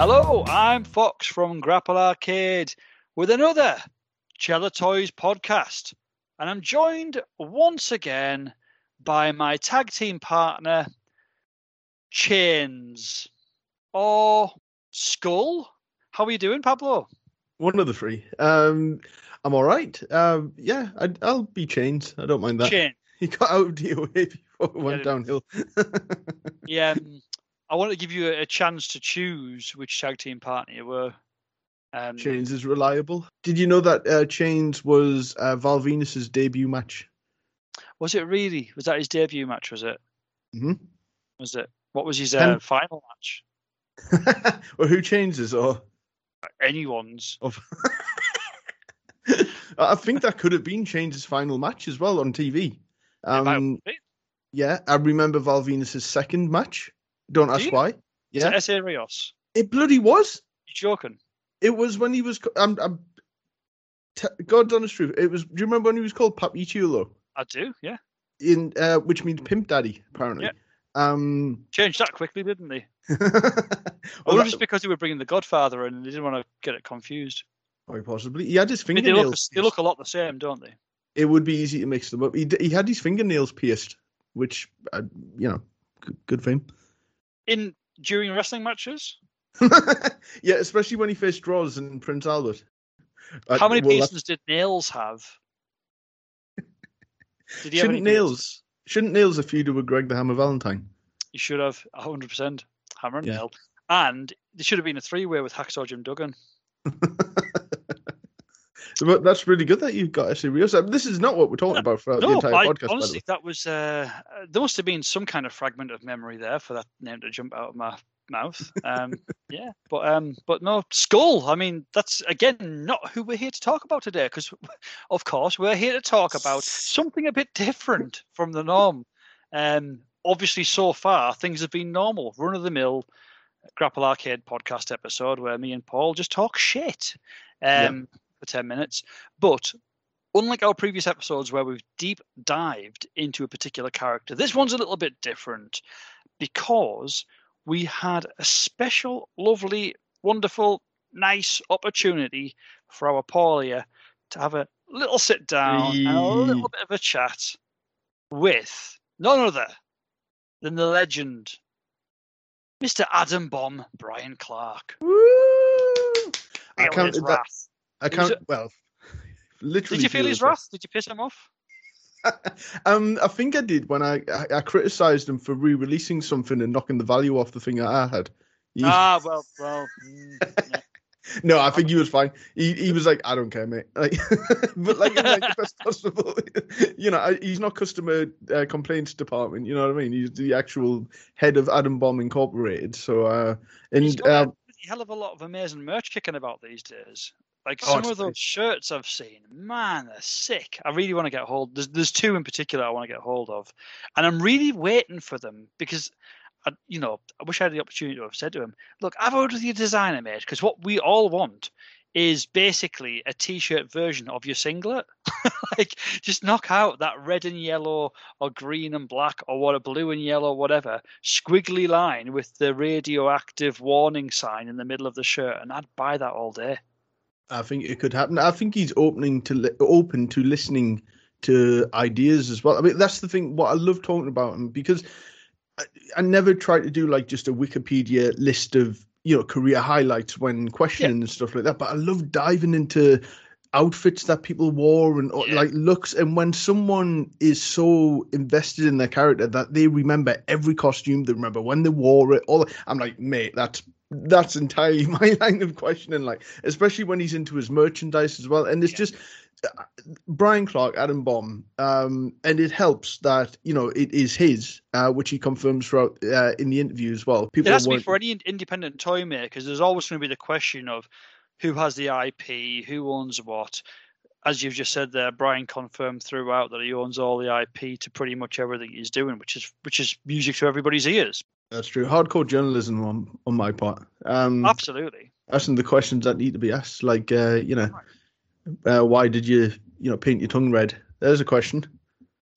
Hello, I'm Fox from Grapple Arcade with another Chella Toys podcast. And I'm joined once again by my tag team partner, Chains or Skull. How are you doing, Pablo? One of the three. Um, I'm all right. Um, yeah, I, I'll be chains. I don't mind that. Chain. He got out of DOA before it went Yeah. downhill. Yeah, um, I want to give you a, a chance to choose which tag team partner you were. Um, Chains is reliable. Did you know that uh, Chains was uh, Val Venis's debut match? Was it really? Was that his debut match? Was it? Mhm. Was it? What was his uh, final match? or who changes? Or Anyone's. of? I think that could have been Chains' final match as well on TV. Um, yeah, I remember Val Venis's second match. Don't ask you? why. Is Yeah, it S.A. Rios? it bloody was. You're joking? It was when he was. I'm. I'm t- God's honest truth. It was. Do you remember when he was called Papi Chulo? I do, yeah. In uh, which means pimp daddy, apparently. Yeah. Um. Changed that quickly, didn't they? I well, wonder that- it's because they were bringing the Godfather in and they didn't want to get it confused. quite possibly. He had his I mean, they, look, fingernails. they look a lot the same, don't they? It would be easy to mix them up. He he had his fingernails pierced, which uh, you know, good, good for him. In during wrestling matches, yeah, especially when he faced Droz and Prince Albert. Uh, how many well, pieces did Nails have? Did he have Shouldn't any Nails? Shouldn't Nails have feuded with Greg the Hammer Valentine? You should have 100% hammer and Yeah. nail. And there should have been a three way with Hacksaw Jim Duggan. But that's really good that you've got a serious. This is not what we're talking about for the entire I, podcast. honestly, that was uh, there must have been some kind of fragment of memory there for that name to jump out of my mouth. Um, yeah, but um, but no, skull. I mean, that's again not who we're here to talk about today, because of course we're here to talk about something a bit different from the norm. Um, obviously, so far things have been normal, run of the mill. Grapple Arcade podcast episode where me and Paul just talk shit um, for 10 minutes. But unlike our previous episodes where we've deep dived into a particular character, this one's a little bit different because we had a special, lovely, wonderful, nice opportunity for our Paul here to have a little sit down and a little bit of a chat with none other than the legend, Mr. Adam Bomb Brian Clark. Woo! I counted that. I It count. Well, literally. Did you feel his wrath? Did you piss him off? um, I think I did when I I, I criticised him for re-releasing something and knocking the value off the thing that I had. He- Ah, well, well. mm, yeah. no, I think he was fine. He he was like, I don't care, mate. Like, but like like the best possible. you know, I- he's not customer uh, complaints department. You know what I mean? He's the actual head of Adam Bomb Incorporated. So, uh, He's and got a uh, hell of a lot of amazing merch kicking about these days. Like Oh, some it's of those shirts I've seen, man, they're sick. I really want to get hold. There's there's two in particular I want to get hold of, and I'm really waiting for them because, I, you know, I wish I had the opportunity to have said to him, "Look, I've ordered your designer, mate," because what we all want is basically a t-shirt version of your singlet. like, just knock out that red and yellow or green and black or what a blue and yellow, whatever, squiggly line with the radioactive warning sign in the middle of the shirt, and I'd buy that all day. I think it could happen. I think he's opening to li- open to listening to ideas as well. I mean, that's the thing. What I love talking about him because I, I never try to do like just a Wikipedia list of you know career highlights when questioning and stuff like that. But I love diving into outfits that people wore and Yeah. like looks. And when someone is so invested in their character that they remember every costume, they remember when they wore it. All I'm like, mate, that's that's entirely my line of questioning. Like, especially when he's into his merchandise as well. And it's Yeah. just uh, Brian Clark, Adam Bomb, um, and it helps that you know it is his, uh, which he confirms throughout uh, in the interview as well. People It has to be for any in- independent toy makers. There's always going to be the question of who has the IP, who owns what. As you've just said there, Brian confirmed throughout that he owns all the IP to pretty much everything he's doing, which is which is music to everybody's ears. That's true. Hardcore journalism on on my part. Um, Absolutely. asking the questions that need to be asked, like uh, you know, uh, why did you you know paint your tongue red? There's a question.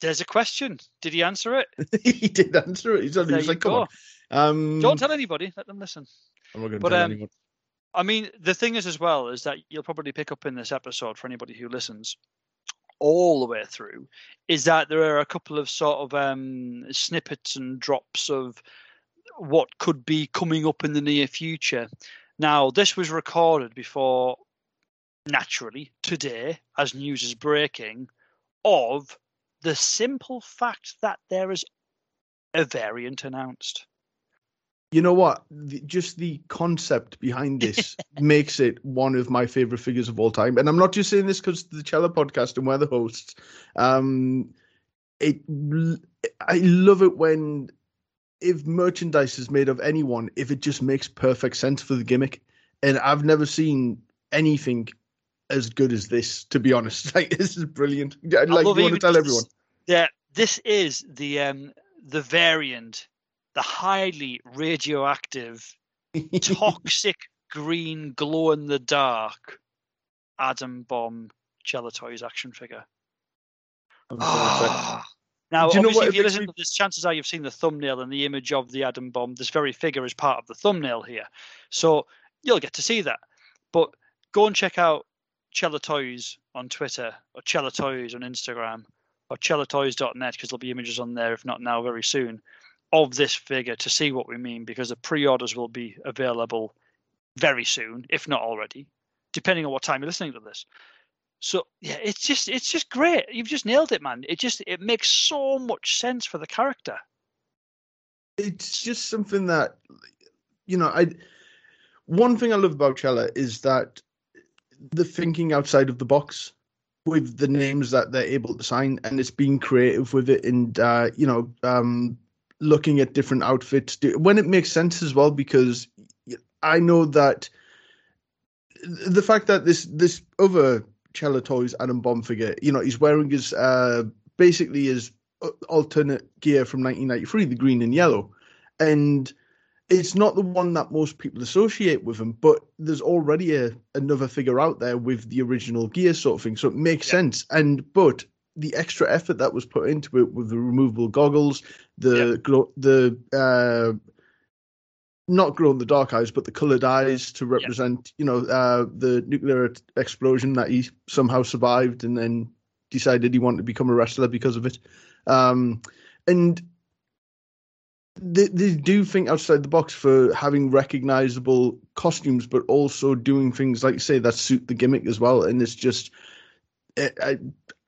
There's a question. Did he answer it? he did answer it. He said he was like, "Come go. on." Um, Don't tell anybody. Let them listen. I'm not going to But, tell um, anyone. I mean, the thing is as well is that you'll probably pick up in this episode for anybody who listens all the way through is that there are a couple of sort of um, snippets and drops of what could be coming up in the near future. Now, this was recorded before, naturally, today, as news is breaking, of the simple fact that there is a variant announced. You know what? The, just the concept behind this makes it one of my favorite figures of all time. And I'm not just saying this because the Chella podcast and we're the hosts. Um, it, I love it when if merchandise is made of anyone, if it just makes perfect sense for the gimmick. And I've never seen anything as good as this, to be honest. Like this is brilliant. Like I you love want to tell everyone. Yeah, this is the um the variant, the highly radioactive, toxic green glow in the dark Adam Bomb Toys action figure. I'm so excited. Ah. Now, Do you obviously, if you listen to this, chances are you've seen the thumbnail and the image of the Adam Bomb. This very figure is part of the thumbnail here, so you'll get to see that. But go and check out Chella Toys on Twitter or Chella Toys on Instagram or chellatoys.net because there'll be images on there, if not now, very soon, of this figure to see what we mean because the pre-orders will be available very soon, if not already, depending on what time you're listening to this. So yeah, it's just it's just great. You've just nailed it, man. It just it makes so much sense for the character. it's just something that you know i one thing i love about Chella is that the thinking outside of the box with the names that they're able to sign and it's being creative with it and uh you know um looking at different outfits when it makes sense as well because i know that the fact that this this other Chella Toys Adam Bomb figure, you know, he's wearing his uh basically his uh, alternate gear from 1993, the green and yellow, and it's not the one that most people associate with him. But there's already a another figure out there with the original gear sort of thing, so it makes Yeah. sense. And but the extra effort that was put into it with the removable goggles, the Yeah. glow, the uh, not glow in the dark eyes, but the colored eyes to represent, you know, uh, the nuclear explosion that he somehow survived and then decided he wanted to become a wrestler because of it. Um, and they, they do think outside the box for having recognizable costumes, but also doing things like you say that suit the gimmick as well. And it's just, I, I,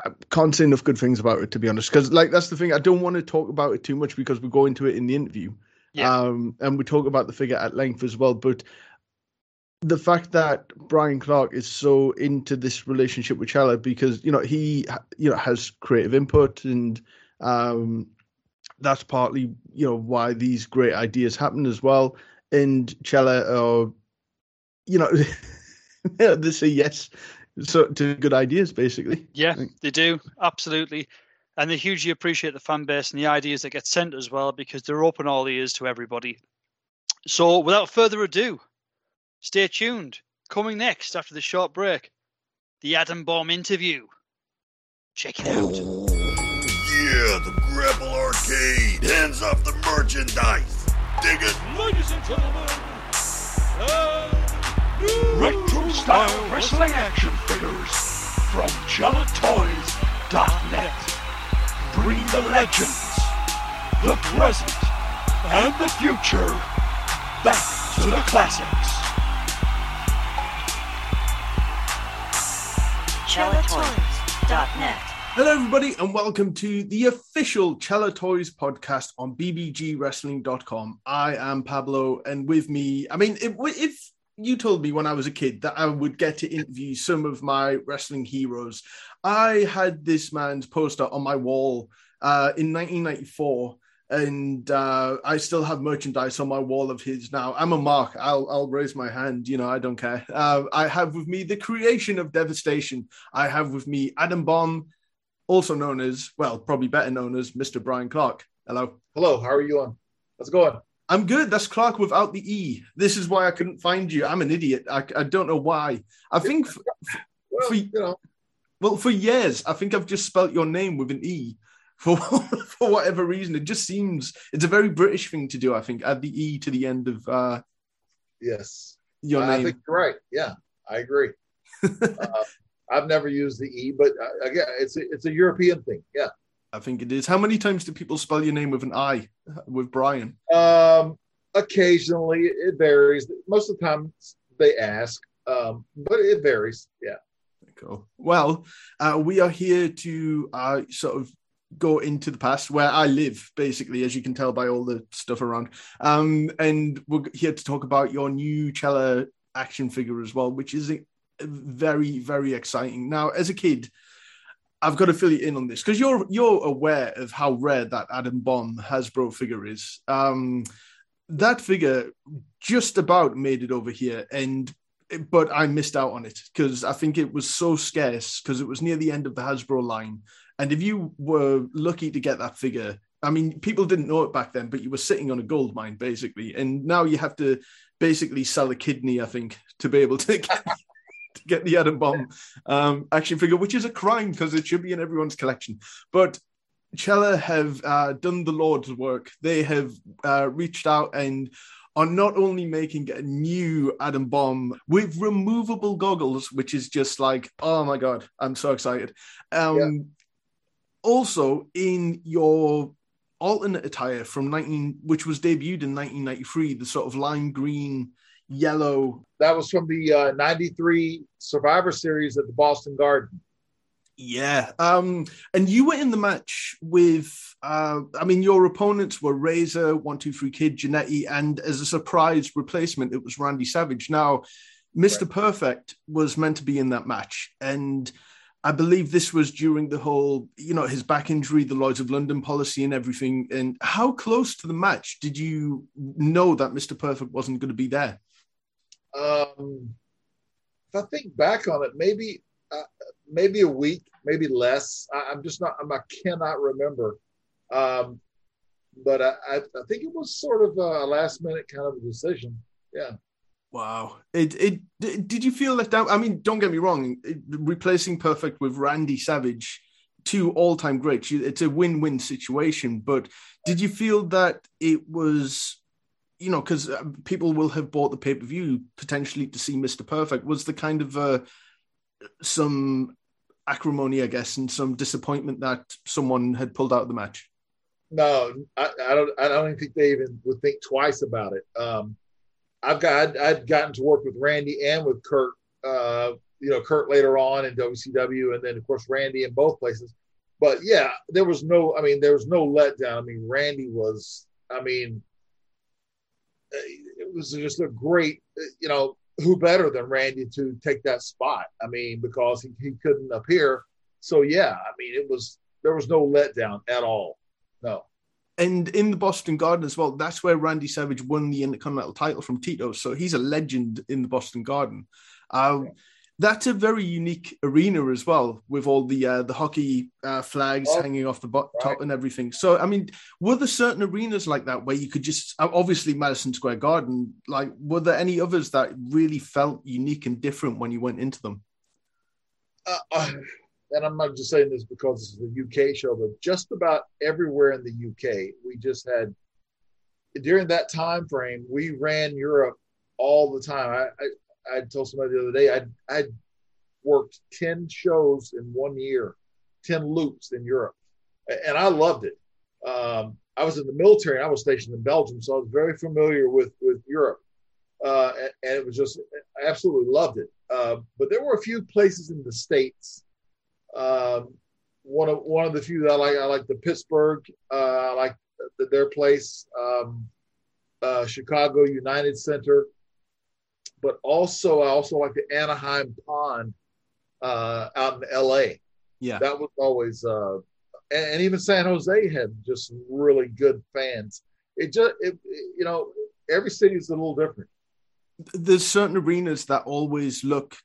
I can't say enough good things about it to be honest. Because like that's the thing, I don't want to talk about it too much because we go into it in the interview. Yeah. Um, and we talk about the figure at length as well. But the fact that Brian Clark is so into this relationship with Chella because you know he you know has creative input and um, that's partly you know why these great ideas happen as well. And Chella, uh, you know, they say yes so to good ideas basically. Yeah, they do absolutely, and they hugely appreciate the fan base and the ideas that get sent as well because they're open all ears to everybody. So, without further ado, stay tuned. Coming next after the short break, the Adam Bomb interview. Check it out. Yeah, the Grapple Arcade. Hands off the merchandise. Dig it. Ladies and gentlemen, and retro style wrestling action figures from chellatoys.net. Bring the legends, the present, and the future back to the classics. ChellaToys.net. Hello, everybody, and welcome to the official Chella Toys podcast on bbgwrestling.com. I am Pablo, and with me, I mean, if, if you told me when I was a kid that I would get to interview some of my wrestling heroes, I had this man's poster on my wall uh, in 1994. And uh, I still have merchandise on my wall of his now. I'm a mark. I'll I'll raise my hand. You know, I don't care. Uh, I have with me the creation of devastation. I have with me Adam Bomb, also known as, well, probably better known as Mr. Brian Clark. Hello. Hello, how are you on? How's it going? I'm good. That's Clark without the E. This is why I couldn't find you. I'm an idiot. I, I don't know why. I think, f- Well, For- you know, well, for years, I think I've just spelt your name with an E for, for whatever reason. It just seems, it's a very British thing to do, I think, add the E to the end of, uh, Yes. Your I name. I think you're right. Yeah, I agree. uh, I've never used the E, but uh, again, it's a, it's a European thing. Yeah. I think it is. How many times do people spell your name with an I with Brian? Um, occasionally it varies. Most of the time they ask, um, but it varies. Yeah. Cool. Well, uh, we are here to uh, sort of go into the past where I live, basically, as you can tell by all the stuff around. Um, and we're here to talk about your new Chella action figure as well, which is a, very, very exciting. Now, as a kid, I've got to fill you in on this because you're you're aware of how rare that Adam Bomb Hasbro figure is. Um, that figure just about made it over here, and but I missed out on it because I think it was so scarce because it was near the end of the Hasbro line. And if you were lucky to get that figure, I mean, people didn't know it back then, but you were sitting on a gold mine basically. And now you have to basically sell a kidney, I think, to be able to get, get the Adam Bomb um, action figure, which is a crime because it should be in everyone's collection. But Chella have uh, done the Lord's work. They have uh, reached out and are not only making a new Adam Bomb with removable goggles, which is just like, oh my god, I'm so excited. Um, Yeah. Also, in your alternate attire from 19, which was debuted in 1993, the sort of lime green, yellow. That was from the uh, 93 Survivor Series at the Boston Garden. Yeah. Um, and you were in the match with, uh, I mean, your opponents were Razor, One Two Three Kid, Jannetty, and as a surprise replacement, it was Randy Savage. Now, Mr. Right. Perfect was meant to be in that match, and I believe this was during the whole, you know, his back injury, the Lloyds of London policy, and everything. And how close to the match did you know that Mr. Perfect wasn't going to be there? Um, if I think back on it, maybe uh, maybe a week, maybe less. I, I'm just not. I'm, I cannot remember. Um, but I, I, I think it was sort of a last minute kind of a decision. Yeah. Wow. It, it did you feel let down? I mean, don't get me wrong. Replacing Perfect with Randy Savage, two all-time greats. It's a win-win situation. But did you feel that it was, you know, because people will have bought the pay-per-view potentially to see Mister Perfect? Was the kind of uh, some acrimony, I guess, and some disappointment that someone had pulled out of the match? No, I, I don't. I don't think they even would think twice about it. Um, I've got. I'd, I'd gotten to work with Randy and with Curt. Uh, you know, Curt later on in WCW, and then of course Randy in both places. But yeah, there was no. I mean, there was no letdown. I mean, Randy was. I mean, it was just a great. You know, who better than Randy to take that spot? I mean, because he, he couldn't appear. So yeah, I mean, it was there was no letdown at all. No. And in the Boston Garden as well, that's where Randy Savage won the Intercontinental title from Tito. So he's a legend in the Boston Garden. Um, That's a very unique arena as well, with all the uh, the hockey uh, flags Oh, hanging off the bo- right. top and everything. So, I mean, were there certain arenas like that where you could just uh, obviously Madison Square Garden? Like, were there any others that really felt unique and different when you went into them? uh, uh, and I'm not just saying this because this is a UK show, but just about everywhere in the UK, we just had during that time frame, we ran Europe all the time. I I, I told somebody the other day I I worked ten shows in one year, ten loops in Europe, and I loved it. Um, I was in the military and I was stationed in Belgium, so I was very familiar with with Europe, uh, and, it was just I absolutely loved it. Uh, but there were a few places in the states. Um, one of one of the few that I like, I like the Pittsburgh. Uh, I like the, their place, um, uh, Chicago United Center. But also, I also like the Anaheim Pond uh, out in L.A. Yeah. That was always, uh, and, and even San Jose had just really good fans. It just, it, it- you know, every city is a little different. there's certain arenas that always look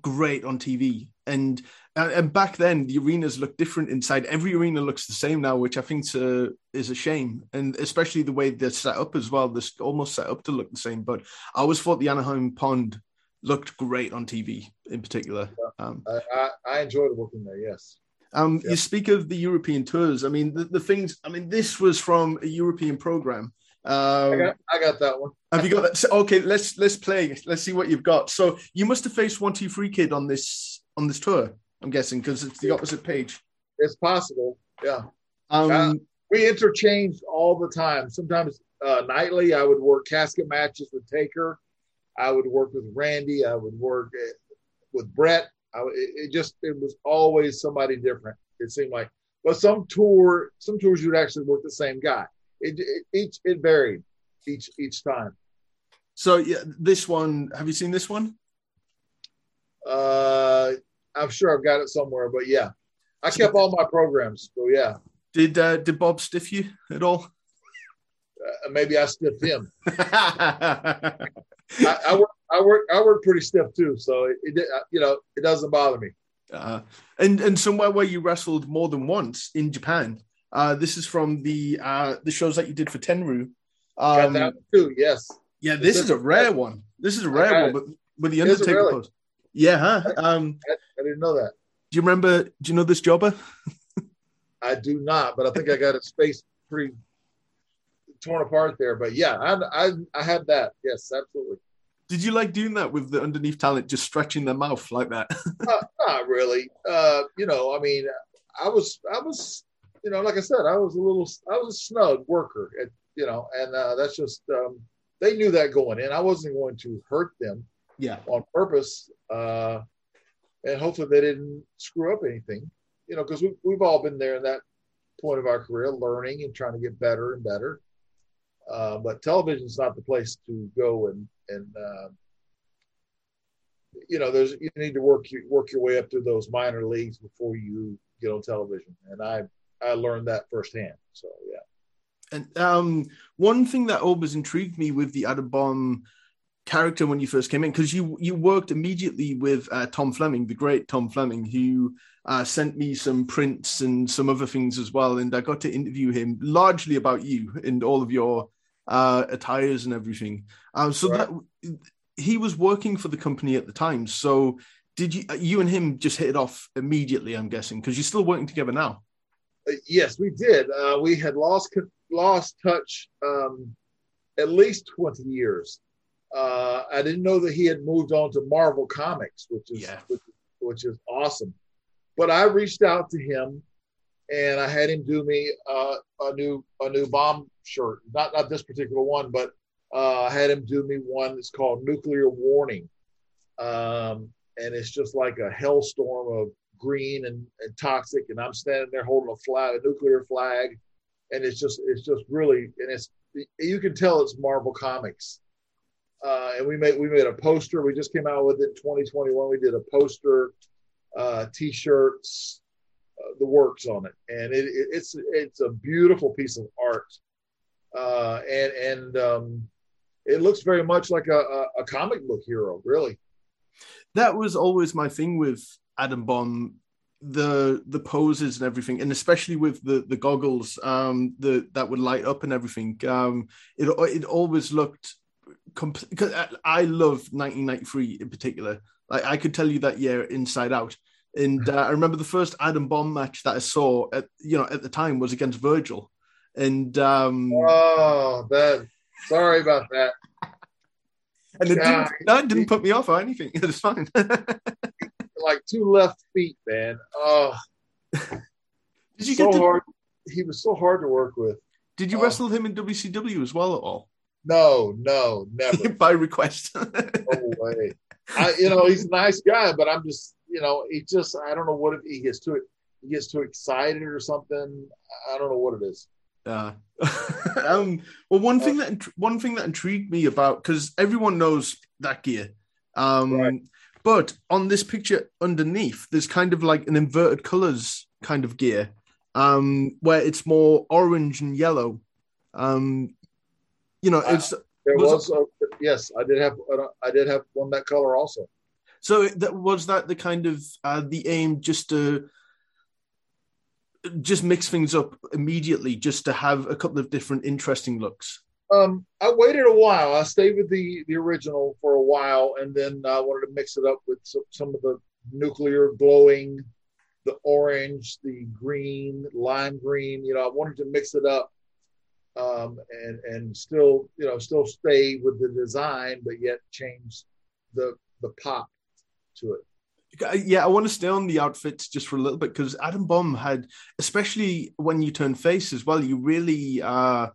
great on TV, and and and back then the arenas looked different inside. Every arena looks the same now, which I think is a, is a shame, and especially the way they're set up as well. They're almost set up to look the same. But I always thought the Anaheim Pond looked great on TV, in particular. Um, I, I, I enjoyed working there. Yes. um, Yeah. You speak of the European tours. I mean, the, the things. I mean, this was from a European program. Um, I got, I got that one. have you got that? So, okay, let's let's play. Let's see what you've got. So you must have faced one two three kid on this on this tour. I'm guessing because it's the opposite page. It's possible. Yeah. Um, Uh, we interchanged all the time. Sometimes uh, nightly, I would work casket matches with Taker. I would work with Randy. I would work uh, with Bret. I, it, it just it was always somebody different. It seemed like, but some tour, some tours you'd actually work the same guy. It, it each it varied each each time. so yeah, this one. Have you seen this one? Uh, I'm sure I've got it somewhere, but yeah, I kept all my programs. So yeah, Did uh, did Bob stiff you at all? uh, maybe I stiffed him. I, I work, I work, I work pretty stiff too. So it, it uh, you know, it doesn't bother me. uh, and and somewhere where you wrestled more than once in Japan. Uh, this is from the uh, the shows that you did for Tenryu. Got Um, that too. Yes. yeah, this is a rare one. This is a rare one, but with the Undertaker really? pose. Yeah, huh? Um, I didn't know that. do you remember? Do you know this jobber? I do not, but I think I got his face pretty torn apart there. But yeah, I, I, I had that. Yes, absolutely. Did you like doing that with the underneath talent, just stretching their mouth like that? not, not really. Uh, you know, I mean, I was, I was, you know, like I said, I was a little, I was a snug worker, at, you know, and uh, that's just, um, they knew that going in. I wasn't going to hurt them yeah. on purpose, uh, and hopefully they didn't screw up anything, you know, because we, we've all been there in that point of our career, learning and trying to get better and better. Uh, but television's not the place to go and and uh, you know, there's you need to work your, work your way up through those minor leagues before you get on television, and I I learned that firsthand. So yeah. And um, one thing that always intrigued me with the Adam Bomb character when you first came in, because you you worked immediately with uh, Tom Fleming, the great Tom Fleming, who uh, sent me some prints and some other things as well, and I got to interview him largely about you and all of your uh, attires and everything. Um, so Right. that he was working for the company at the time. So did you you and him just hit it off immediately? I'm guessing because you're still working together now. Uh, yes, we did. Uh, we had lost lost touch um, at least twenty years. Uh, I didn't know that he had moved on to Marvel Comics, which is Yeah. which, which is awesome. But I reached out to him, and I had him do me uh, a new a new bomb shirt. Not not this particular one, but uh, I had him do me one that's called Nuclear Warning, um, and it's just like a hellstorm of green and, and toxic, and I'm standing there holding a flag, a nuclear flag, and it's just it's just really and it's you can tell it's Marvel Comics. Uh, and we made we made a poster. We just came out with it in 2021. We did a poster, uh, t-shirts, uh, the works on it, and it, it, it's it's a beautiful piece of art, uh, and and um, it looks very much like a, a, a comic book hero, really. that was always my thing with Adam Bomb, the the poses and everything, and especially with the the goggles, um, the that would light up and everything. Um, it it always looked. Because I, I love 1993 in particular. Like I could tell you that year inside out. And uh, I remember the first Adam Bomb match that I saw at you know at the time was against Virgil, and um, Oh, that. Sorry about that. and it didn't, that didn't put me off or anything. It was fine. Like two left feet, man. Oh, did you so get to, hard. He was so hard to work with. Did you Oh. wrestle him in WCW as well at all? No, no, never. by request. no way. I, you know, he's a nice guy, but I'm just, you know, he just, I don't know what it, he gets too, he gets too excited or something. I don't know what it is. Uh, um, well, one thing that one thing that intrigued me about because everyone knows that gear, um, Right. but on this picture underneath, there's kind of like an inverted colors kind of gear, um, where it's more orange and yellow. Um, you know, it's There Was was, a, yes, I did have, I did have one that color also. so that was that the kind of uh, the aim just to just mix things up immediately, just to have a couple of different interesting looks. Um, I waited a while. I stayed with the the original for a while, and then I wanted to mix it up with some, some of the nuclear glowing, the orange, the green, lime green. You know, I wanted to mix it up um, and and still you know still stay with the design, but yet change the the pop to it. Yeah, I want to stay on the outfits just for a little bit because Adam Bomb had, especially when you turn face as well, you really, uh,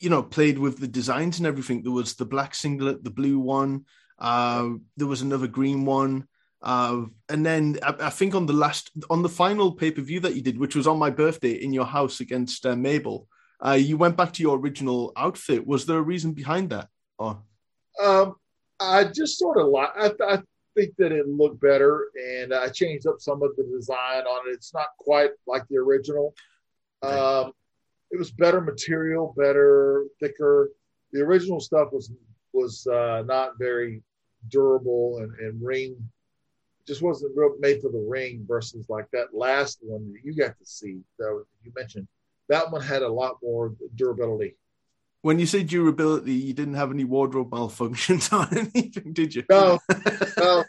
you know, played with the designs and everything. There was the black singlet, the blue one, uh, there was another green one. Uh, and then I, I, think on the last, on the final pay per view that you did, which was on my birthday in your house against uh, Mabel, uh, you went back to your original outfit. Was there a reason behind that? Or? Um, I just sort of like. I, I think that it looked better, and I changed up some of the design on it. It's not quite like the original. Okay. Um, it was better material, better, thicker. The original stuff was was uh, not very durable and, and ring just wasn't real made for the ring versus like that last one that you got to see that you mentioned that one had a lot more durability. When you say durability, you didn't have any wardrobe malfunctions on anything, did you? No, no,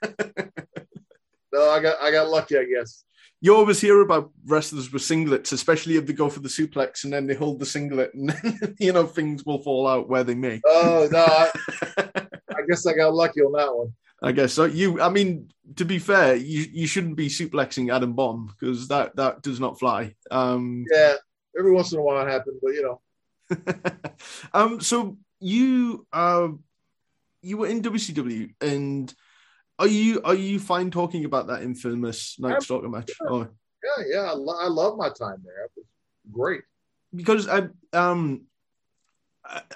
no. I got I got lucky, I guess. You always hear about wrestlers with singlets, especially if they go for the suplex and then they hold the singlet, and you know things will fall out where they may. Oh no, I, I guess I got lucky on that one. I guess so. You, I mean, to be fair, you you shouldn't be suplexing Adam Bomb because that that does not fly. Um, yeah, every once in a while it happened, but you know. um, so you uh, you were in WCW, and are you are you fine talking about that infamous Night Stalker match? Oh. Yeah, yeah, I, lo- I love my time there. It was great because I um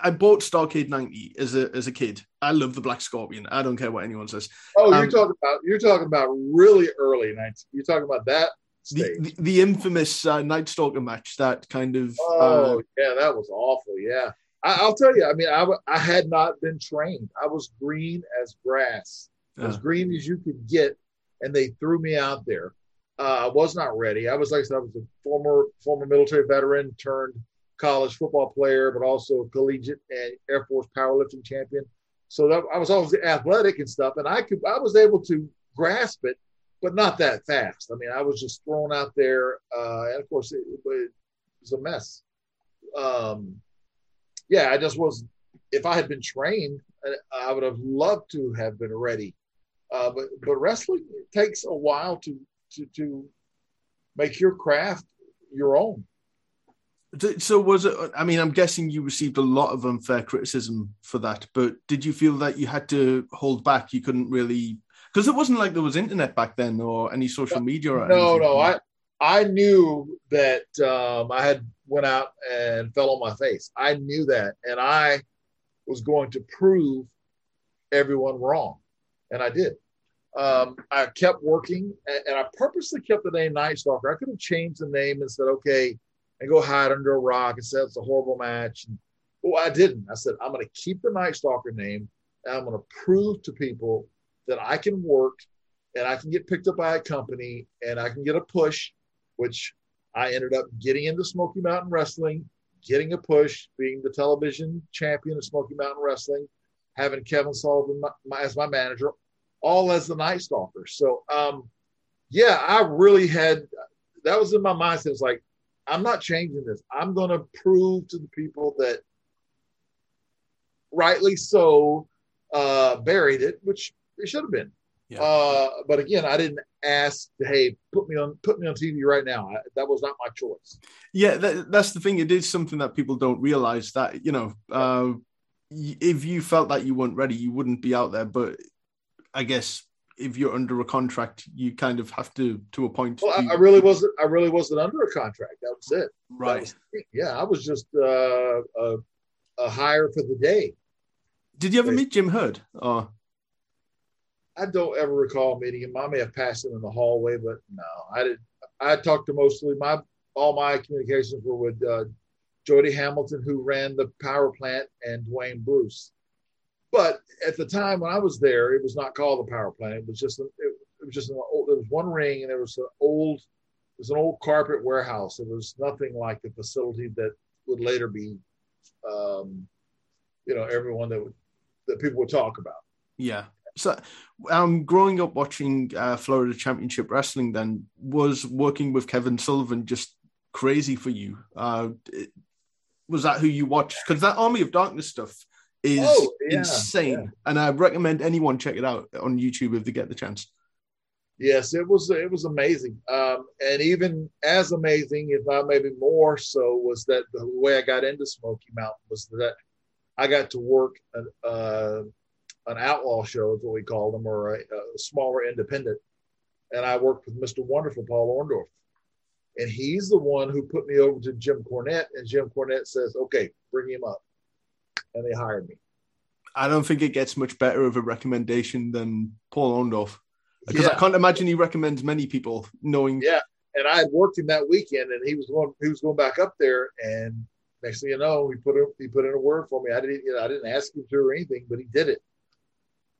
I bought Starcade '90 as a as a kid. I love the Black Scorpion. I don't care what anyone says. Oh, you're um, talking about you're talking about really early 90s. You're talking about that the, the, the, infamous uh, Night Stalker match that kind of. Oh uh, yeah, that was awful. Yeah, I, will tell you. I mean, I, I had not been trained. I was green as grass, uh, as green as you could get, and they threw me out there. Uh, I was not ready. I was like I said, I was a former former military veteran turned college football player, but also collegiate and Air Force powerlifting champion. So that, I was always athletic and stuff, and I could I was able to grasp it but not that fast. I mean, I was just thrown out there, uh, and of course, it, it was a mess. Um, yeah, I just was. If I had been trained, I would have loved to have been ready. Uh, but but wrestling takes a while to to to make your craft your own. So was it? I mean, I'm guessing you received a lot of unfair criticism for that, but did you feel that you had to hold back? You couldn't really because it wasn't like there was internet back then or any social media. Or no, no, I I knew that um, I had went out and fell on my face. I knew that, and I was going to prove everyone wrong, and I did. Um, I kept working, and, and, I purposely kept the name Night Stalker. I could have changed the name and said, "Okay," and go hide under a rock and said it's a horrible match. And, well, I didn't. I said I'm going to keep the Night Stalker name, and I'm going to prove to people that I can work and I can get picked up by a company and I can get a push, which I ended up getting into Smoky Mountain Wrestling, getting a push, being the television champion of Smoky Mountain Wrestling, having Kevin Sullivan my, my, as my manager, all as the Night Stalker. So, um, yeah, I really had that was in my mindset. It's like, I'm not changing this. I'm going to prove to the people that rightly so uh, buried it, which it should have been. Yeah. Uh, but again, I didn't ask, "Hey, put me on, put me on TV right now." I, that was not my choice. Yeah, that, that's the thing. It is something that people don't realize that you know, uh, if you felt that you weren't ready, you wouldn't be out there. But I guess if you're under a contract, you kind of have to to a point. Well, I, I really wasn't. I really wasn't under a contract. That was it. Right. Was, yeah, I was just uh, a, a hire for the day. Did you ever meet Jim Herd? Or I don't ever recall meeting him. I may have passed him in the hallway, but no, I did. I talked to mostly my all my communications were with uh, Jody Hamilton, who ran the power plant, and Dwayne Bruce. But at the time when I was there, it was not called the power plant. It was just it, it was just an old, there was one ring, and there was an old it was an old carpet warehouse. It was nothing like the facility that would later be, um, you know, everyone that would that people would talk about. Yeah so um, growing up watching uh, Florida Championship Wrestling, then was working with Kevin Sullivan just crazy for you? Uh, was that who you watched? Because that Army of Darkness stuff is Oh, yeah, insane, yeah. and I recommend anyone check it out on YouTube if they get the chance. Yes, it was it was amazing, um, and even as amazing, if not maybe more so, was that the way I got into Smoky Mountain was that I got to work uh, an outlaw show, is what we call them, or a, a smaller independent, and I worked with Mr. Wonderful Paul Orndorff, and he's the one who put me over to Jim Cornette, and Jim Cornette says, "Okay, bring him up," and they hired me. I don't think it gets much better of a recommendation than Paul Orndorff because I can't imagine he recommends many people knowing. Yeah. and I had worked him that weekend, and he was going he was going back up there, and next thing you know, he put in, he put in a word for me. I didn't you know, I didn't ask him to or anything, but he did it.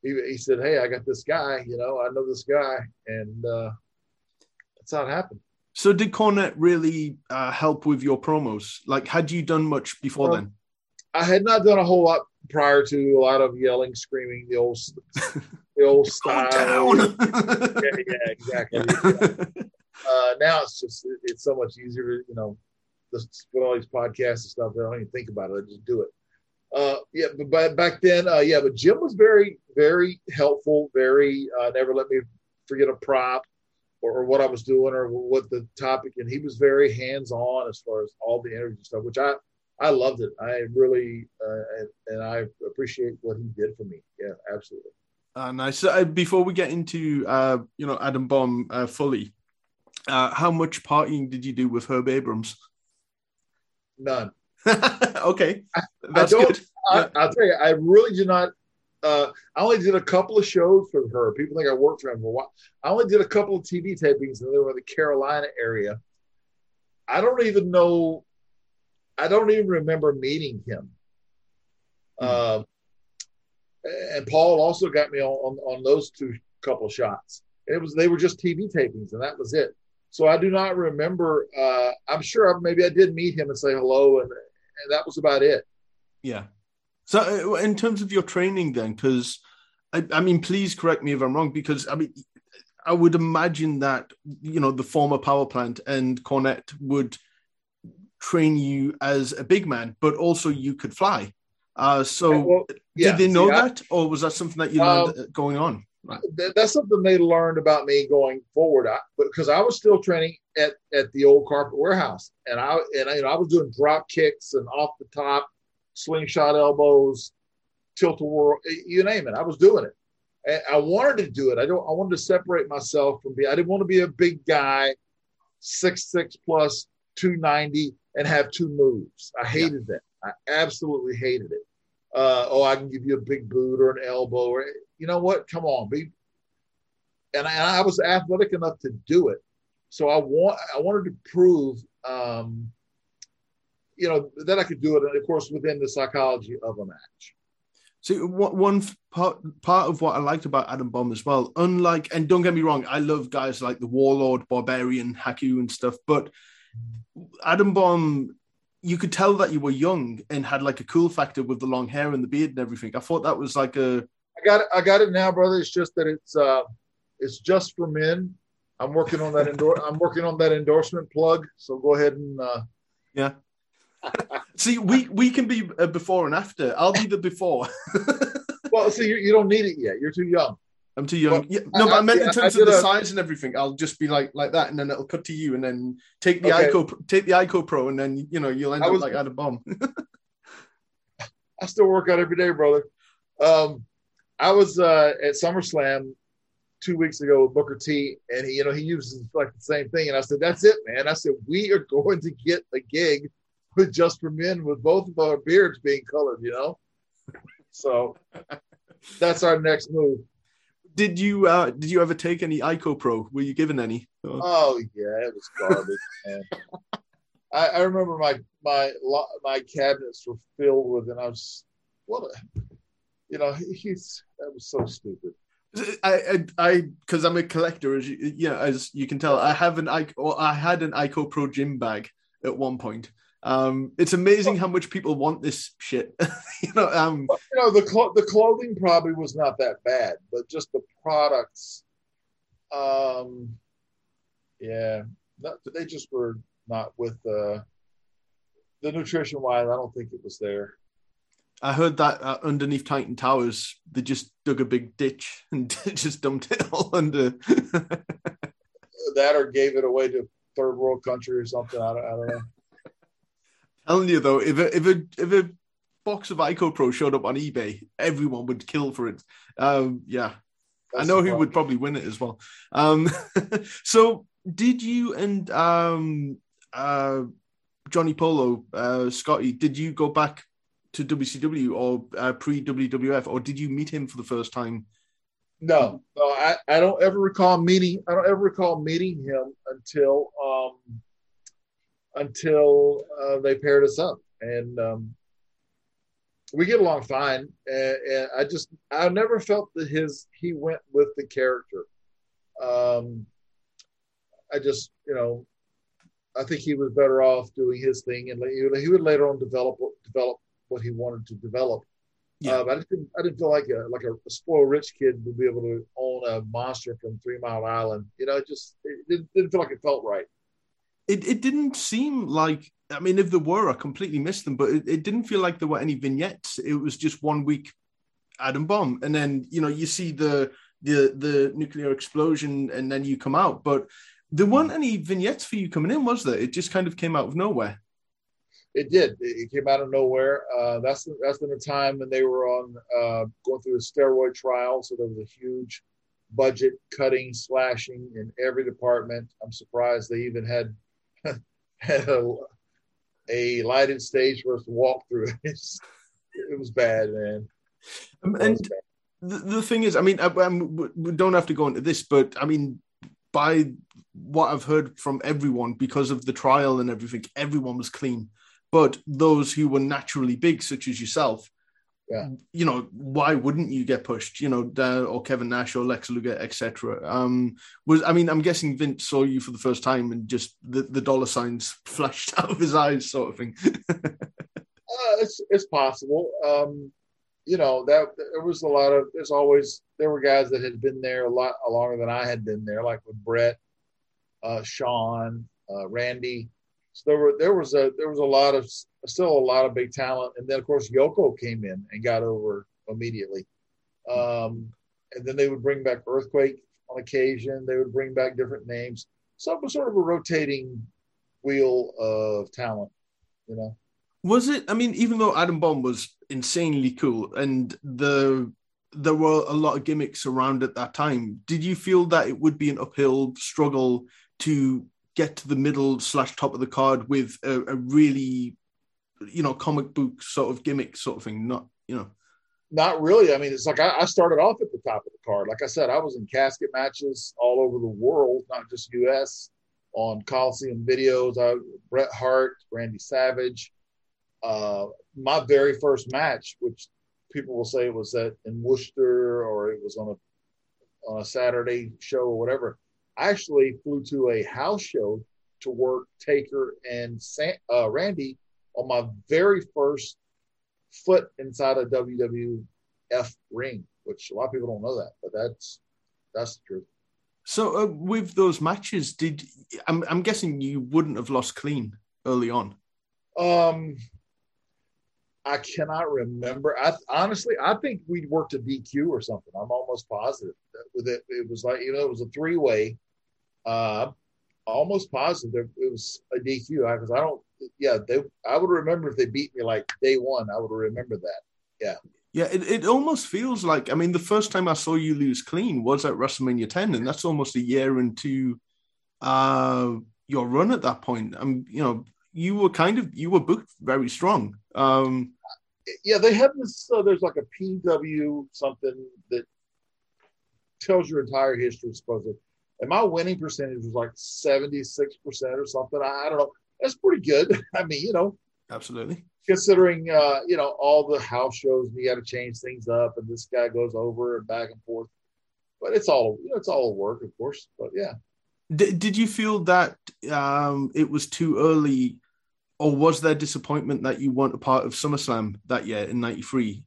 He, he said, "Hey, I got this guy. You know, I know this guy," and uh, that's how it happened. So did Cornette really uh, help with your promos? Like, had you done much before Well, then? I had not done a whole lot prior to a lot of yelling, screaming, the old the old style. Yeah, yeah, exactly. uh, now it's just it- it's so much easier to you know just put all these podcasts and stuff. I don't even think about it. I just do it. Uh, yeah, but, back then, uh, yeah, but Jim was very very helpful. Very uh, never let me forget a prop or, or what I was doing or what the topic. And he was very hands on as far as all the energy stuff, which I I loved it. I really uh, and, and I appreciate what he did for me. Yeah, absolutely. Uh, nice. Uh, before we get into uh, you know Adam Bomb uh, fully, uh, how much partying did you do with Herb Abrams? None. okay, that's don't- good. I, Yeah. I'll tell you, I really did not. Uh, I only did a couple of shows for her. People think I worked for him for a while. I only did a couple of TV tapings, and they were in the Carolina area. I don't even know. I don't even remember meeting him. Um, and Paul also got me on, on on those two couple of shots. And it was they were just TV tapings, and that was it. So I do not remember. Uh, I'm sure I, maybe I did meet him and say hello, and that was about it. Yeah. So, uh, in terms of your training, then, because I, I mean, please correct me if I'm wrong, because I mean, I would imagine that you know the former power plant and Cornette would train you as a big man, but also you could fly. Uh, so, Well, yeah, did they know see, I- that, or was that something that you learned uh, going on? Right. that's something they learned about me going forward. I, because I was still training at, at the old carpet warehouse, and I and I, you know, I was doing drop kicks and off the top, slingshot elbows, tilt a whirl, you name it. I was doing it. And I wanted to do it. I don't. I wanted to separate myself from being. I didn't want to be a big guy, six six plus two ninety, and have two moves. I hated that. I absolutely hated it. Uh, oh, I can give you a big boot or an elbow, or you know what? Come on, be. And I, I was athletic enough to do it, so I want. I wanted to prove, um, you know, that I could do it, and of course, within the psychology of a match. So one part part of what I liked about Adam Bomb as well, unlike and don't get me wrong, I love guys like the Warlord, Barbarian, Haku, and stuff, but Adam Bomb, you could tell that you were young and had like a cool factor with the long hair and the beard and everything. I thought that was like a I got it. I got it now, brother. It's just that it's uh, it's just for men. I'm working on that endor- I'm working on that endorsement plug. So go ahead and uh, yeah. See, we we can be a before and after. I'll be the before. well, see, you, you don't need it yet. You're too young. I'm too young. Yeah, no, but I- I meant I- in terms of the a- size and everything. I'll just be like like that, and then it'll cut to you, and then take the Okay. ICO take the ICO Pro, and then you know you'll end I up like like Adam Bomb. I still work out every day, brother. Um, I was uh, at SummerSlam two weeks ago with Booker T, and he, you know, he uses like the same thing. And I said, "That's it, man." I said, "We are going to get a gig with just for men, with both of our beards being colored." You know, so that's our next move. did you uh did you ever take any ICO Pro? Were you given any? Oh, Oh yeah, it was garbage, man. I, I remember my my my cabinets were filled with, and I was what a, you know, he's that was so stupid. I I because I'm a collector, as you yeah, as you can tell, I have an. Or I had an ICO Pro gym bag at one point. Um, it's amazing how much people want this shit. you know, um, you know, the the clothing probably was not that bad, but just the products, um, yeah, not, they just were not with uh, the nutrition wise, I don't think it was there. I heard that uh, underneath Titan Towers, they just dug a big ditch and just dumped it all under. That or gave it away to third world country or something. I don't, I don't know. Telling you though, if a if a if a box of Ico Pro showed up on eBay, everyone would kill for it. Um, yeah, I know who would probably win it as well. Um, so did you and um, uh, Johnny Polo, uh, Scotty, did you go back to WCW or uh, pre WWF, or did you meet him for the first time? No, no, I, I don't ever recall meeting. I don't ever recall meeting him until um, until uh, they paired us up, and um, we get along fine. And, and I just I never felt that his he went with the character. Um, I just you know I think he was better off doing his thing, and he, would later on develop develop what he wanted to develop. Yeah. But I just didn't, I didn't feel like a like a, a spoiled rich kid would be able to own a monster from Three Mile Island. You know, it just it didn't, didn't feel like it felt right. It it didn't seem like I mean, if there were, I completely missed them, but it, it didn't feel like there were any vignettes. It was just one week Adam Bomb, and then you know you see the the the nuclear explosion, and then you come out. But there hmm. weren't any vignettes for you coming in, was there? It just kind of came out of nowhere. It did. It, came out of nowhere. Uh, that's that's been the time when they were on uh, going through a steroid trial, so there was a huge budget cutting, slashing in every department. I'm surprised they even had had a, a lighted stage for us to walk through. It was bad, man. Um, It and bad. the, the thing is, I mean, I, we- we don't have to go into this, but I mean, by what I've heard from everyone, because of the trial and everything, everyone was clean. But those who were naturally big, such as yourself, Yeah. you know, why wouldn't you get pushed? You know, uh, or Kevin Nash or Lex Luger, etc. Um, was I mean, I'm guessing Vince saw you for the first time and just the, the dollar signs flashed out of his eyes, sort of thing. Uh, it's it's possible. Um, you know that there was a lot of. There's always there were guys that had been there a lot longer than I had been there, like with Bret, uh, Shawn, uh, Randy. So there were there was a there was a lot of still a lot of big talent, and then of course Yoko came in and got over immediately. Um, and then they would bring back Earthquake on occasion. They would bring back different names. So it was sort of a rotating wheel of talent, you know. Was it? I mean, even though Adam Bomb was insanely cool, and the there were a lot of gimmicks around at that time, did you feel that it would be an uphill struggle to get to the middle slash top of the card with a, a really, you know, comic book sort of gimmick sort of thing? Not, you know, Not really. I mean, it's like I, I started off at the top of the card. Like I said, I was in casket matches all over the world, not just U.S. on Coliseum videos. I Bret Hart, Randy Savage. Uh, my very first match, which people will say was at in Worcester or it was on a on a Saturday show or whatever. I actually flew to a house show to work Taker and uh, Randy on my very first foot inside a WWF ring, which a lot of people don't know that, but that's that's the truth. so uh, with those matches, did I'm, I'm guessing you wouldn't have lost clean early on. Um, I cannot remember. I honestly, I think we worked a DQ or something. I'm almost positive that with it. It was like you know, it was a three way. Uh, almost positive it was a DQ because I don't. Yeah, they. I would remember if they beat me like day one. I would remember that. Yeah. Yeah, it, it almost feels like I mean the first time I saw you lose clean was at WrestleMania 10, and that's almost a year into uh your run at that point. I'm you know, you were kind of you were booked very strong. Um yeah, they have this. Uh, there's like a PW something that tells your entire history, supposedly. And my winning percentage was like 76% or something. I, I don't know. That's pretty good. I mean, you know, absolutely. considering, uh, you know, all the house shows, and you got to change things up, and this guy goes over and back and forth. But it's all, you know, it's all work, of course. But yeah, Did, did you feel that um it was too early or was there disappointment that you weren't a part of SummerSlam that year in 93?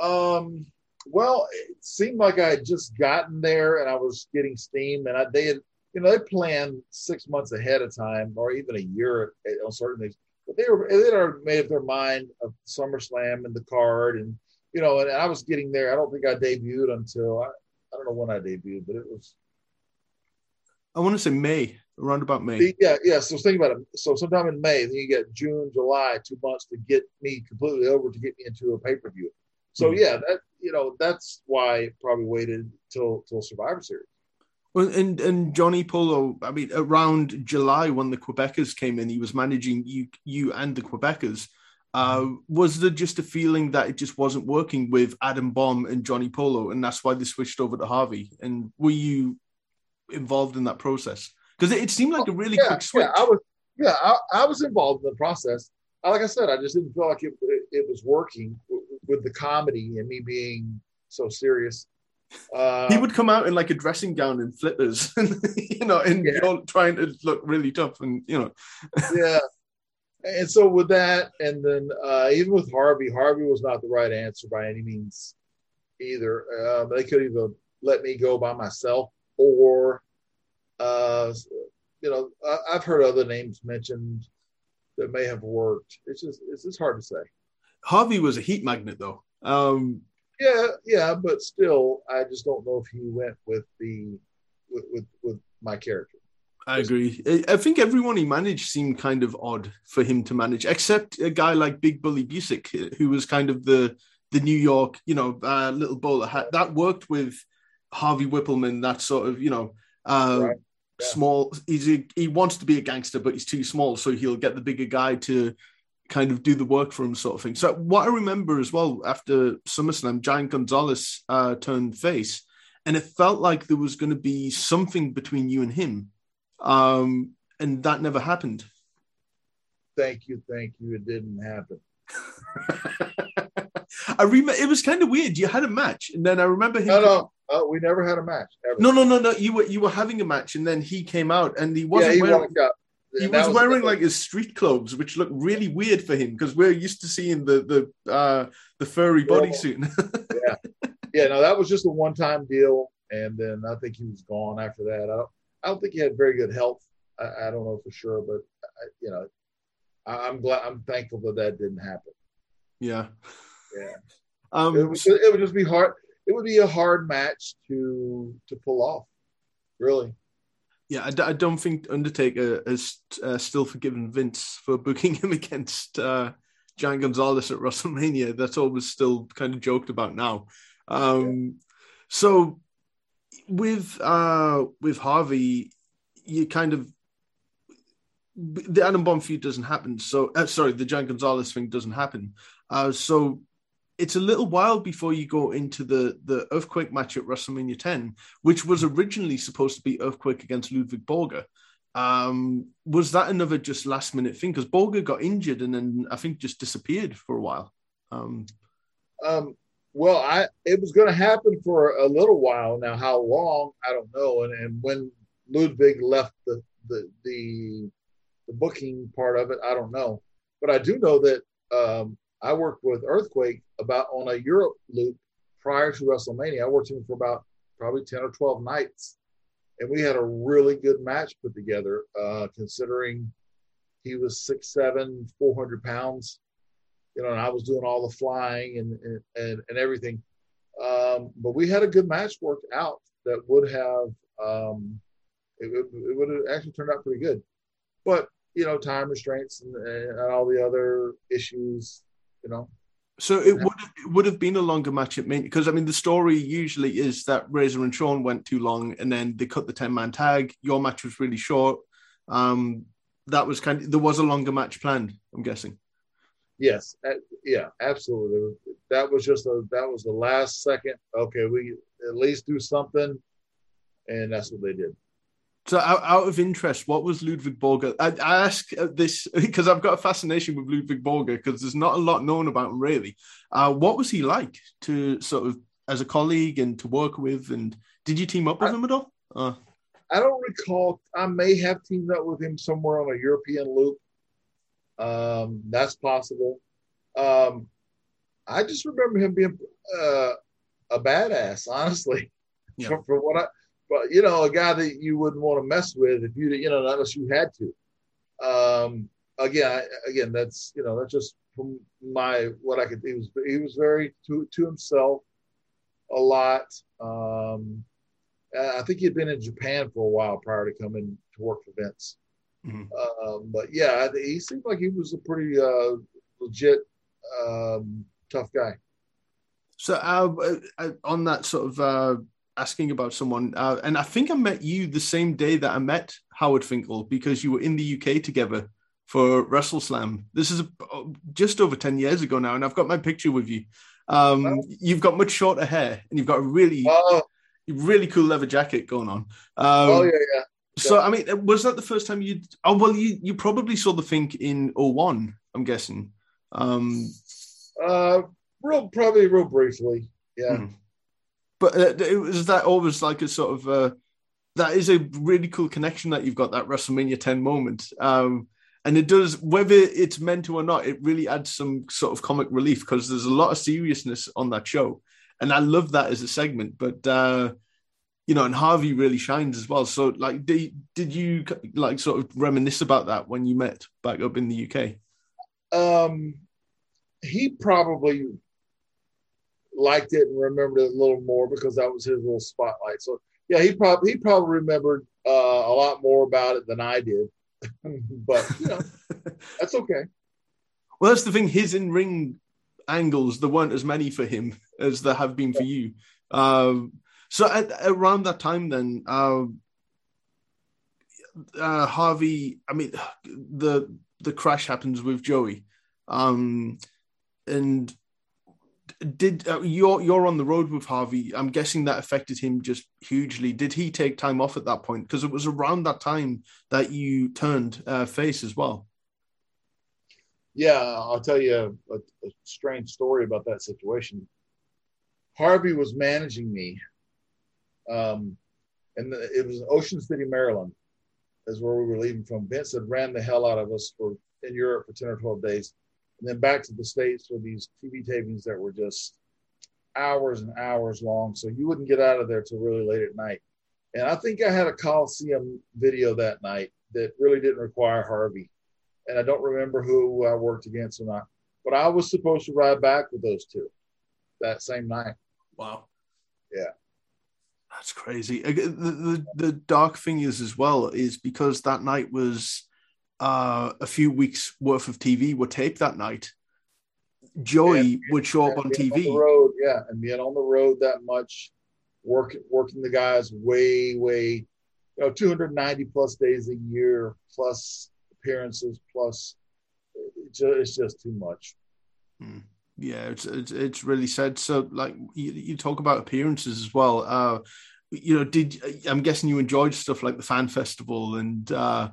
Um, well, it seemed like I had just gotten there and I was getting steam, and I, they had, you know, they planned six months ahead of time or even a year on certain things. But they were they had made up their mind of SummerSlam and the card, and you know, and I was getting there. I don't think I debuted until I, I don't know when I debuted, but it was I want to say May, around about May. yeah, yeah. So think about it. So sometime in May, then you get June, July, two months to get me completely over to get me into a pay per view. So Mhm. yeah, that you know that's why I probably waited till till Survivor Series. Well, and and Johnny Polo, I mean, around July when the Quebecers came in, he was managing you, you and the Quebecers. Uh, was there just a feeling that it just wasn't working with Adam Bomb and Johnny Polo, and that's why they switched over to Harvey? And were you involved in that process? Because it, it seemed like a really yeah, quick switch. yeah, I was yeah, I, I was involved in the process. Like I said, I just didn't feel like it it, it was working with the comedy and me being so serious. Uh, he would come out in like a dressing gown and flippers, and you know, and Yeah. you're trying to look really tough, and you know, yeah. And so with that, and then uh, even with Harvey, Harvey was not the right answer by any means either. Um, they could either let me go by myself or, uh, you know, I, I've heard other names mentioned that may have worked. It's just it's just hard to say. Harvey was a heat magnet, though. Um, Yeah, yeah, but still, I just don't know if he went with the with with, with my character. I agree. I- think everyone he managed seemed kind of odd for him to manage, except a guy like Big Bully Busick, who was kind of the the New York, you know, uh, little bowler hat. That worked with Harvey Wippleman. That sort of, you know, uh, Right. Yeah. small. He's a, he wants to be a gangster, but he's too small, so he'll get the bigger guy to kind of do the work for him, sort of thing. So what I remember as well after SummerSlam, Giant Gonzalez uh, turned face, and it felt like there was going to be something between you and him um, and that never happened. Thank you, thank you. It didn't happen. I remember it was kind of weird. You had a match, and then I remember him. No, no, oh, we never had a match. Ever. no, no, no, no. You were you were having a match, and then he came out, and he wasn't he wearing. walked out. He that was, wearing like his street clothes, which looked really weird for him because we're used to seeing the the uh, the furry Yeah. bodysuit. yeah, yeah. no, that was just a one-time deal, and then I think he was gone after that. I don't, I don't think he had very good health. I, I don't know for sure, but I, you know, I, I'm glad, I'm thankful that that didn't happen. yeah, Yeah, um, it, would, it would just be hard. It would be a hard match to to pull off. Really, yeah. I, d- I don't think Undertaker has uh, still forgiven Vince for booking him against uh, Giant Gonzalez at WrestleMania. That's always still kind of joked about now. Um, So with uh, with Harvey, you kind of the Adam Bomb feud doesn't happen. So uh, sorry, the Giant Gonzalez thing doesn't happen. Uh, so it's a little while before you go into the the Earthquake match at WrestleMania 10, which was originally supposed to be Earthquake against Ludwig Borga. Um, was that another just last minute thing? Because Borga got injured and then I think just disappeared for a while. Um, um, well, I it was going to happen for a little while now. How long I don't know. And and when Ludwig left the the the, the booking part of it, I don't know. But I do know that um, I worked with Earthquake about on a Europe loop prior to WrestleMania. I worked him for about probably ten or twelve nights, and we had a really good match put together. Uh, considering he was six seven, four hundred pounds you know, and I was doing all the flying and and, and, and everything. Um, but we had a good match worked out that would have um, it, would- it would have actually turned out pretty good. But you know, time restraints and, and all the other issues, you know. So it would it would have been a longer match at Mania because I mean the story usually is that Razor and Shawn went too long and then they cut the ten man tag. Your match was really short. Um, that was kind of there was a longer match planned. I'm guessing. Yes, uh, yeah, absolutely. That was just a that was the last second. Okay, we at least do something, and that's what they did. So out, out of interest, what was Ludwig Borga? I, I ask this because I've got a fascination with Ludwig Borga because there's not a lot known about him really. Uh, what was he like to sort of as a colleague and to work with? And did you team up with I- him at all? Uh, I don't recall. I may have teamed up with him somewhere on a European loop. Um, that's possible. Um, I just remember him being uh, a badass, honestly. Yeah. For, for what I, but you know, a guy that you wouldn't want to mess with if you, you know, unless you had to. Um, again, I, again, that's you know that's just from my what I could. He was he was very to to himself a lot. Um, I think he'd been in Japan for a while prior to coming to work for Vince. Mhm. Um, but yeah, he seemed like he was a pretty uh, legit, um, tough guy. So uh, uh, on that sort of uh, asking about someone, uh, and I think I met you the same day that I met Howard Finkel because you were in the UK together for WrestleSlam. This is uh, just over ten years ago now, and I've got my picture with you. Um, Wow. You've got much shorter hair, and you've got a really, Oh, really cool leather jacket going on. Um, oh yeah, yeah. So I mean, was that the first time you? Oh well, you you probably saw the Fink in 01, I'm guessing. Um, Uh, real probably real briefly. Yeah. Mhm. But uh, it was that always like a sort of uh, that is a really cool connection that you've got that WrestleMania 10 moment. Um, and it does, whether it's meant to or not, it really adds some sort of comic relief because there's a lot of seriousness on that show. And I love that as a segment. But, uh, you know, and Harvey really shines as well. So, like, did, did you like sort of reminisce about that when you met back up in the UK? Um, he probably liked it and remembered it a little more because that was his little spotlight. So yeah, he probably he probably remembered uh, a lot more about it than I did. but you know, that's okay. Well, that's the thing. His in ring angles, there weren't as many for him as there have been for you. Um, so at, around that time, then, uh, uh, Harvey, I mean, the the crash happens with Joey, um, and did uh, you're you're on the road with Harvey? I'm guessing that affected him just hugely. Did he take time off at that point? Because it was around that time that you turned uh, face as well. Yeah, I'll tell you a, a strange story about that situation. Harvey was managing me, um, and the, it was Ocean City, Maryland, is where we were leaving from. Vince had ran the hell out of us for in Europe for ten or twelve days, and then back to the states for these TV tapings that were just hours and hours long. So you wouldn't get out of there till really late at night. And I think I had a Coliseum video that night that really didn't require Harvey and I don't remember who I worked against or not. But I was supposed to ride back with those two that same night. Wow. Yeah. That's crazy. The, the, the dark thing is as well is because that night was uh, a few weeks worth of TV were taped that night. Joey And- would show up on TV. the road, yeah, and being on the road that much, working working the guys way, way, you know, 290 plus days a year, plus appearances, plus it's just, it's just too much. Yeah, it's, it's it's really sad. So, like you, you talk about appearances as well. Uh, you know, did I'm guessing you enjoyed stuff like the fan festival and uh,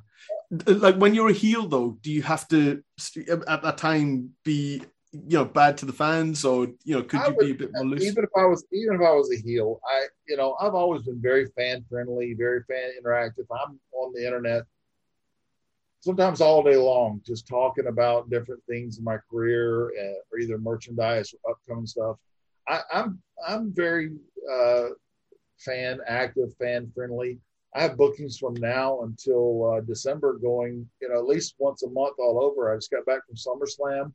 like when you're a heel though, do you have to at that time be you know bad to the fans or you know could I you be a bit more loose? even if I was even if I was a heel, I you know I've always been very fan friendly, very fan interactive. I'm on the internet sometimes all day long, just talking about different things in my career uh, or either merchandise or upcoming stuff. I, I'm I'm very uh, fan active, fan friendly. I have bookings from now until uh, December going, you know, at least once a month all over. I just got back from SummerSlam.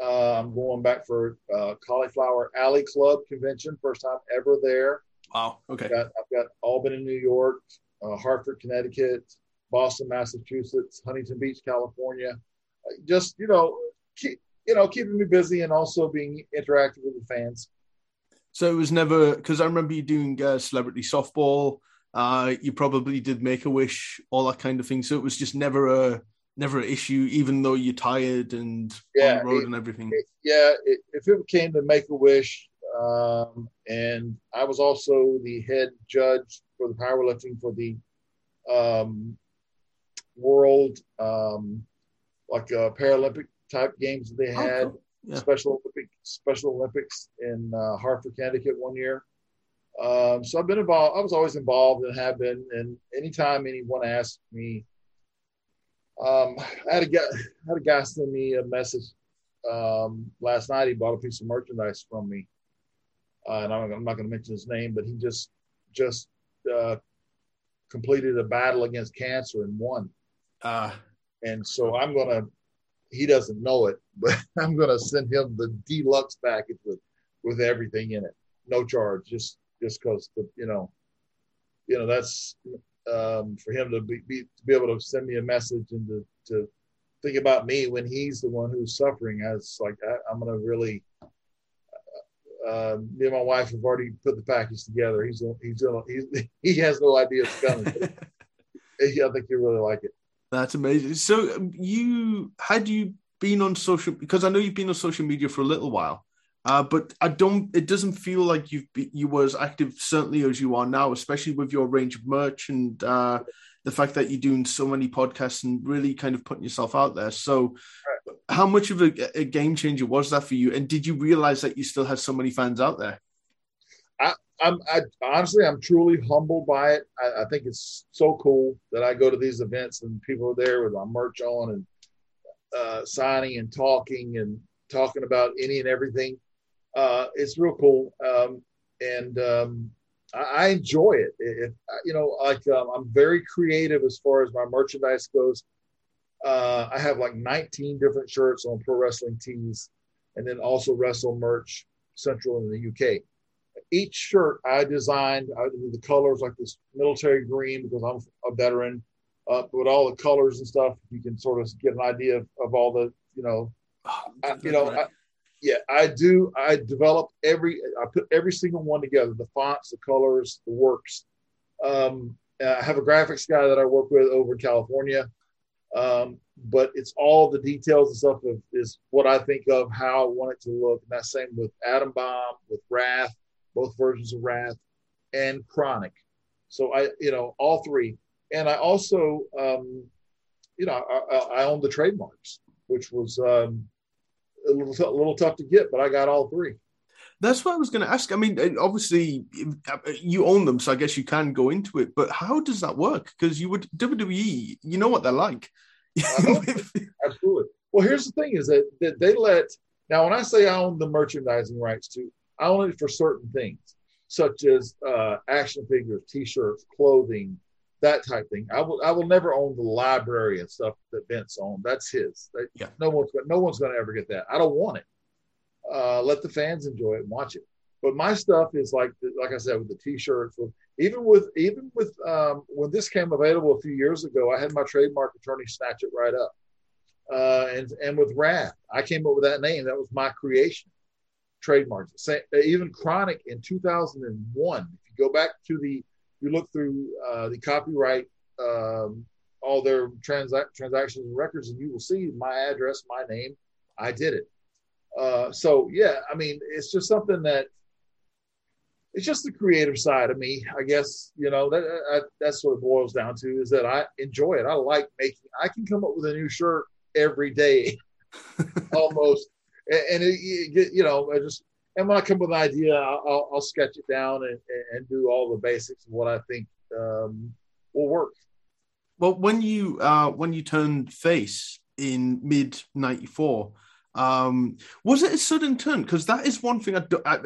Uh, I'm going back for uh, Cauliflower Alley Club convention, first time ever there. Wow. Okay. I've got, I've got Albany, New York, uh, Hartford, Connecticut, Boston, Massachusetts, Huntington Beach, California. Uh, Just you know, keep, you know, keeping me busy and also being interactive with the fans. So it was never because I remember you doing uh, celebrity softball. Uh, you probably did make a wish, all that kind of thing. So it was just never a never an issue, even though you're tired and Yeah, on the road it- and everything. It- yeah, it, if it came to Make a Wish, um, and I was also the head judge for the powerlifting for the um, world, um, like uh, Paralympic type games that they Oh, had. cool. Yeah. Special Olympic Special Olympics in uh, Hartford, Connecticut one year. Um, so I've been involved. I was always involved and have been. And anytime anyone asks me, um, I had a guy, I had a guy send me a message um, last night. He bought a piece of merchandise from me, uh, and I'm, I'm not going to mention his name, but he just just uh, completed a battle against cancer and won. Uh, and so I'm gonna. He doesn't know it, but I'm gonna send him the deluxe package with with everything in it, no charge, just just because the you know, you know that's um, for him to be, be to be able to send me a message and to, to think about me when he's the one who's suffering. As like I, am gonna really. Uh, me and my wife have already put the package together. He's he's he's he has no idea it's coming. I think you really like it. That's amazing. So um, you had you been on social because I know you've been on social media for a little while. Uh, but I don't. It doesn't feel like you've be, you were as active certainly as you are now, especially with your range of merch and uh, the fact that you're doing so many podcasts and really kind of putting yourself out there. So, how much of a, a game changer was that for you? And did you realize that you still had so many fans out there? I, I'm I, honestly, I'm truly humbled by it. I, I, think it's so cool that I go to these events and people are there with my merch on and uh, signing and talking and talking about any and everything uh, it's real cool. Um, and um, I, I, enjoy it. If, you know, like um, I'm very creative as far as my merchandise goes. Uh, I have like 19 different shirts on pro wrestling tees, and then also wrestle merch central in the UK. Each shirt I designed, I the colors like this military green because I'm a veteran. Uh, with all the colors and stuff, you can sort of get an idea of, of all the, you know, oh, I, you know, I, yeah, I do. I develop every. I put every single one together: the fonts, the colors, the works. Um, I have a graphics guy that I work with over in California, um, but it's all the details and stuff of, is what I think of how I want it to look. And that's same with Adam Bomb, with Wrath, both versions of Wrath, and Chronic. So I, you know, all three, and I also, um, you know, I, I own the trademarks, which was. Um, a little, a little tough to get, but I got all three. That's what I was going to ask. I mean, obviously, you own them, so I guess you can go into it. But how does that work? Because you would WWE, you know what they're like. Absolutely. Well, here's the thing: is that, that they let now. When I say I own the merchandising rights to, I own it for certain things, such as uh, action figures, T-shirts, clothing, that type thing. I will I will never own the library and stuff that Vince owned. That's his. That, yeah. No one's no one's going to ever get that. I don't want it. Uh, let the fans enjoy it and watch it. But my stuff is like like I said with the T-shirts. With, even with even with um, when this came available a few years ago, I had my trademark attorney snatch it right up. Uh, and and with Wrath, I came up with that name. That was my creation. Trademarks. Even Chronic in 2001. If you go back to the you look through uh, the copyright, um, all their transa- transactions and records, and you will see my address, my name. I did it. Uh, so yeah, I mean, it's just something that it's just the creative side of me, I guess. You know, that I, that's what it boils down to is that I enjoy it. I like making. I can come up with a new shirt every day, almost, and, it, it, you know, I just and when I come with an idea, I'll, I'll sketch it down and, and, do all the basics of what I think um, will work. Well, when you uh, when you turned face in mid '94, um, was it a sudden turn? Because that is one thing I, do, I,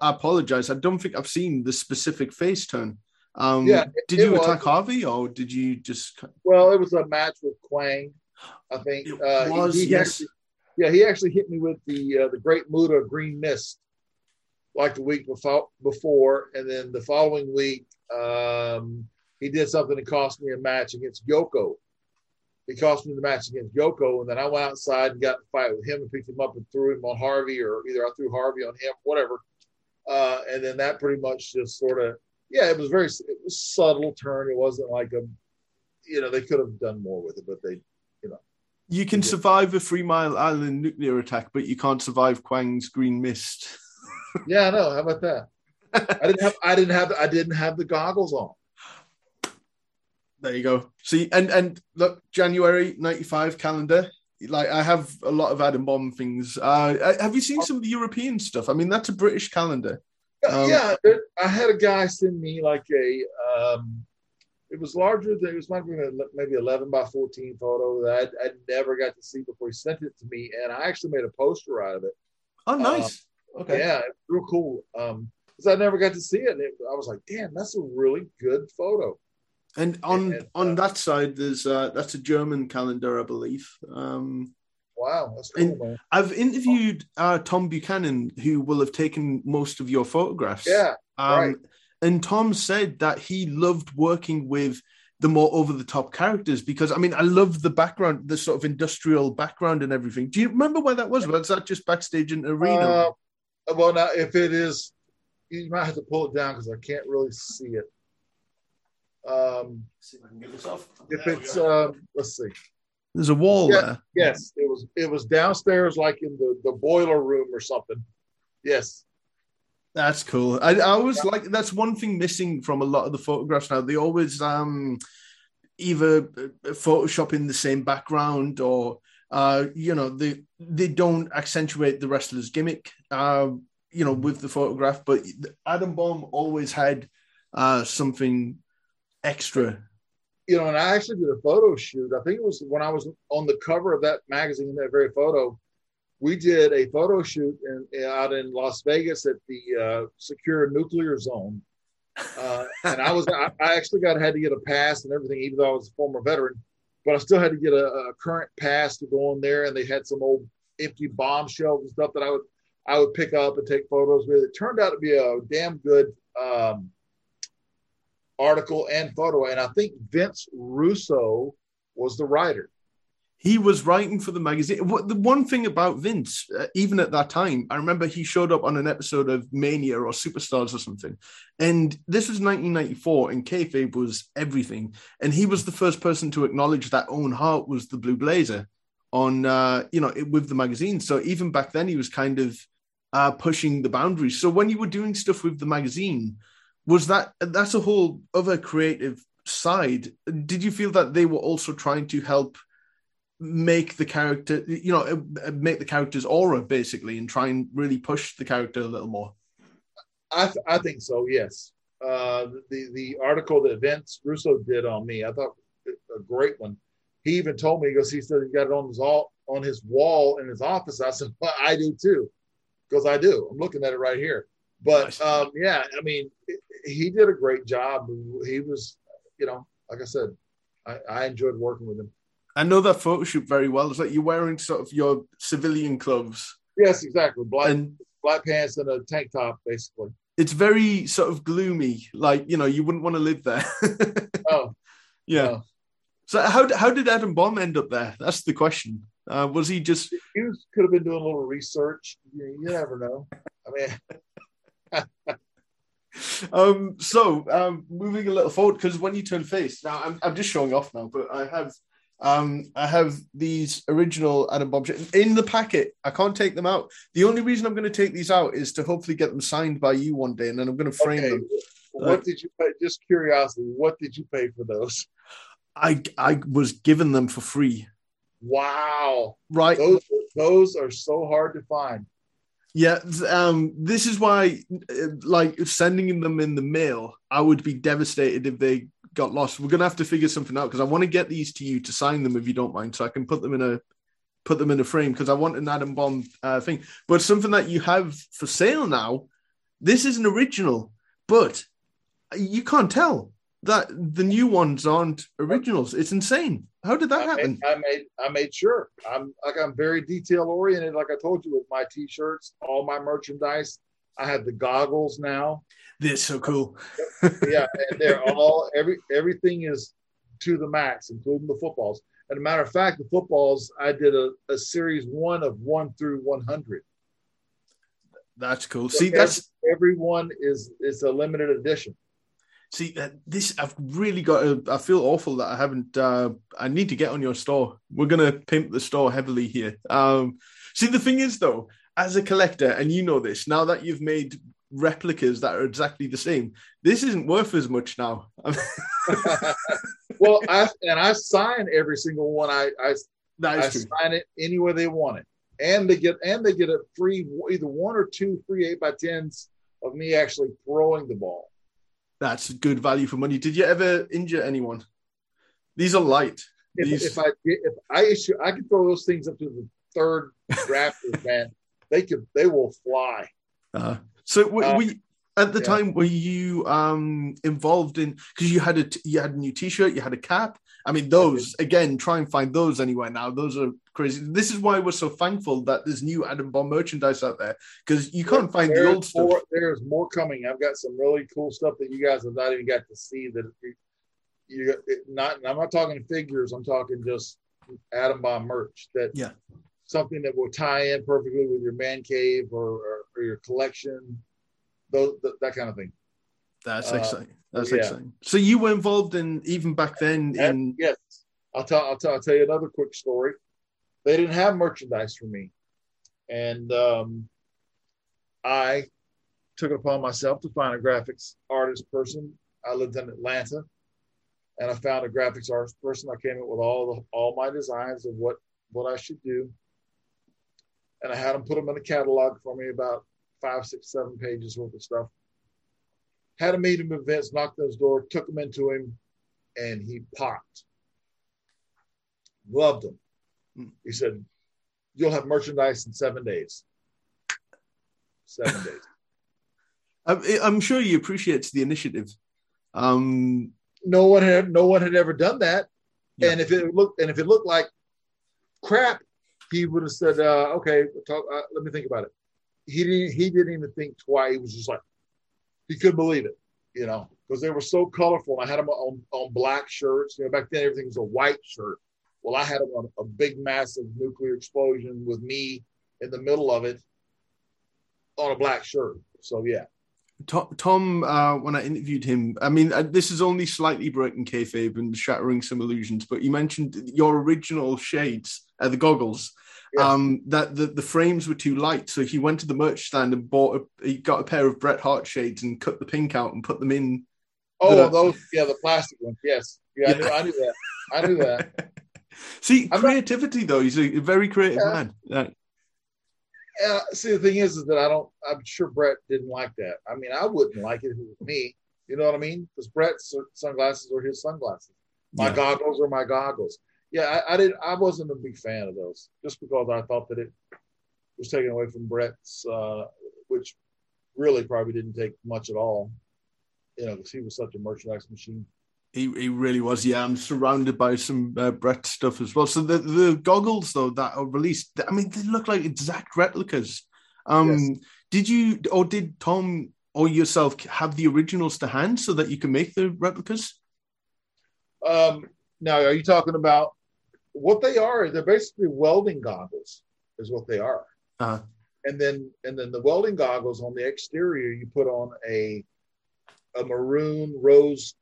I, apologize. I don't think I've seen the specific face turn. Um, yeah, it, did you attack Harvey or did you just? Well, it was a match with Kwang. I think it uh, was. He, he yes. Actually, yeah, he actually hit me with the uh, the Great Muta Green Mist like the week before, before and then the following week um, he did something that cost me a match against Yoko. He cost me the match against Yoko, and then I went outside and got to fight with him and picked him up and threw him on Harvey, or either I threw Harvey on him, whatever. Uh, and then that pretty much just sort of, yeah, it was very it was subtle turn. It wasn't like a, you know, they could have done more with it, but they, you know. You can survive a Three Mile Island nuclear attack, but you can't survive Kwang's green mist yeah, I know. How about that? I didn't have I didn't have I didn't have the goggles on. There you go. See, and and look, January '95 calendar. Like I have a lot of Adam Bomb things. Uh, have you seen some of the European stuff? I mean, that's a British calendar. Um, yeah, I had a guy send me like a. Um, it was larger than it was maybe 11 by 14 photo that I, I never got to see before he sent it to me, and I actually made a poster out of it. Oh, nice. Okay. Yeah, real cool. Um, because I never got to see it. it. I was like, damn, that's a really good photo. And on And, on uh, that side, there's uh, that's a German calendar, I believe. Um, Wow, that's cool, man. I've interviewed uh, Tom Buchanan, who will have taken most of your photographs. Yeah, Um, right. And Tom said that he loved working with the more over the top characters because I mean I love the background, the sort of industrial background and everything. Do you remember where that was? Was that just backstage in arena? Uh, well, now if it is, you might have to pull it down because I can't really see it. Um, See if I can get this off. if There it's, go. um, let's see. there's a wall Yeah. there. Yes, it was. It was downstairs, like in the the boiler room or something. Yes. That's cool. I, I always like that's one thing missing from a lot of the photographs now. They always um either uh, Photoshop in the same background or uh you know they they don't accentuate the wrestler's gimmick uh you know with the photograph. But Adam Bomb always had uh something extra. You know, and I actually did a photo shoot. I think it was when I was on the cover of that magazine, that very photo. We did a photo shoot in, out in Las Vegas at the uh, secure nuclear zone, uh, and I was I, I actually got had to get a pass and everything, even though I was a former veteran. But I still had to get a, a current pass to go in there, and they had some old empty bomb shells and stuff that I would I would pick up and take photos with. It turned out to be a damn good um, article and photo, and I think Vince Russo was the writer. He was writing for the magazine. The one thing about Vince, uh, even at that time, I remember he showed up on an episode of Mania or Superstars or something, and this was 1994, and kayfabe was everything, and he was the first person to acknowledge that Owen Hart was the Blue Blazer on, uh, you know, with the magazine. So even back then, he was kind of uh, pushing the boundaries. So when you were doing stuff with the magazine, was that that's a whole other creative side? Did you feel that they were also trying to help? Make the character you know make the character's aura basically and try and really push the character a little more I, th- I think so. Yes. Uh, the the article that Vince Russo did on me, I thought a great one. He even told me because he said he got it on his all on his wall in his office. I said, well, I do too, because I do. I'm looking at it right here. But um, yeah, I mean, he did a great job. He was, you know, like I said, I, I enjoyed working with him. I know that photo shoot very well it's like you're wearing sort of your civilian clothes Yes, exactly. Black and black pants and a tank top, basically. it's very sort of gloomy like you know you wouldn't want to live there Oh, yeah no. so how, how did adam bomb end up there that's the question uh, was he just he was, could have been doing a little research. You, you never know. I mean, um so um moving a little forward because when you turn face now I'm, I'm just showing off now but i have um i have these original adam bomb in the packet i can't take them out the only reason i'm going to take these out is to hopefully get them signed by you one day and then i'm going to frame okay. them What did you pay? Just curiosity. What did you pay for those? i i was given them for free Wow, right those those are so hard to find. Yeah, um, this is why, uh, like, sending them in the mail, I would be devastated if they got lost. We're gonna have to figure something out because I want to get these to you to sign them if you don't mind, so I can put them in a put them in a frame because I want an Adam Bomb uh, thing. But something that you have for sale now, this is an original, but you can't tell that the new ones aren't originals. It's insane. How did that I happen? made, I made I made sure. I'm like I'm very detail oriented. Like I told you with my t-shirts, all my merchandise. I have the goggles now. This is so cool. Yeah, and they're all every everything is to the max, including the footballs. And a matter of fact, the footballs I did a, a series one of one through one hundred. That's cool. See, that's everyone is is a limited edition. See, uh, this I've really got. To, I feel awful that I haven't. Uh, I need to get on your store. We're gonna pimp the store heavily here. Um, see, the thing is, though, as a collector, and you know this, now that you've made replicas that are exactly the same, this isn't worth as much now. well, I and I sign every single one. I I, I true. sign it any way they want it, and they get and they get a free either one or two free eight by tens of me actually throwing the ball. That's good value for money. Did you ever injure anyone? These are light. If, These- if I if I issue, I can throw those things up to the third drafters, man. They could they will fly. Uh, so we, Uh, we At the Yeah. time, were you um involved in because you had a t- you had a new T-shirt, you had a cap. I mean, those again, try and find those anywhere now. Those are crazy. This is why we're so thankful that there's new Adam Bomb merchandise out there because you can't find the old stuff. More, there's more coming. I've got some really cool stuff that you guys have not even got to see. That you, not. I'm not talking figures. I'm talking just Adam Bomb merch. That Yeah. Something that will tie in perfectly with your man cave or, or, or your collection. Those that, that kind of thing. That's Uh, exciting. That's yeah. exciting. So you were involved in even back then in And yes, I'll tell, I'll tell. I'll tell you another quick story. They didn't have merchandise for me, and um, I took it upon myself to find a graphics artist person. I lived in Atlanta, and I found a graphics artist person. I came up with all the all my designs of what what I should do, and I had them put them in a catalog for me, about five, six, seven pages worth of stuff. Had a meeting with Vince, knocked on his door, took him into him, and he popped. Loved him. He said, You'll have merchandise in seven days. Seven days. I'm, I'm sure you appreciate the initiative. Um, No one had no one had ever done that. Yeah. And if it looked and if it looked like crap, he would have said, uh, okay, talk, uh, let me think about it. He didn't he didn't even think twice. He was just like he couldn't believe it, you know, because they were so colorful. I had them on, on black shirts. You know, back then everything was a white shirt. Well, I had them on a big, massive nuclear explosion with me in the middle of it on a black shirt. So yeah, Tom, uh, when I interviewed him, I mean, uh, this is only slightly breaking kayfabe and shattering some illusions, but you mentioned your original shades, uh, the goggles. Yes. Um, that the, the frames were too light, so he went to the merch stand and bought. A, he got a pair of Bret Hart shades and cut the pink out and put them in. oh The- those yeah the plastic ones. Yes, yeah, I, knew, I knew that. I knew that. See, I'm not- creativity though. He's a very creative Yeah. man. Yeah. Uh, see, the thing is, is that I don't. I'm sure Bret didn't like that. I mean, I wouldn't like it if it was me. You know what I mean? Because Bret's sunglasses are his sunglasses. My Yeah. goggles are my goggles. Yeah, I, I didn't. I wasn't a big fan of those, just because I thought that it was taken away from Bret's, uh, which really probably didn't take much at all. You know, because he was such a merchandise machine. He, he really was. Yeah, I'm surrounded by some uh, Bret stuff as well. So the, the goggles though that are released, I mean, they look like exact replicas. Um, Yes. Did you or did Tom or yourself have the originals to hand so that you can make the replicas? Um, now, are you talking about what they are? They're basically welding goggles, is what they are. Uh, and then and then the welding goggles on the exterior you put on a a maroon rose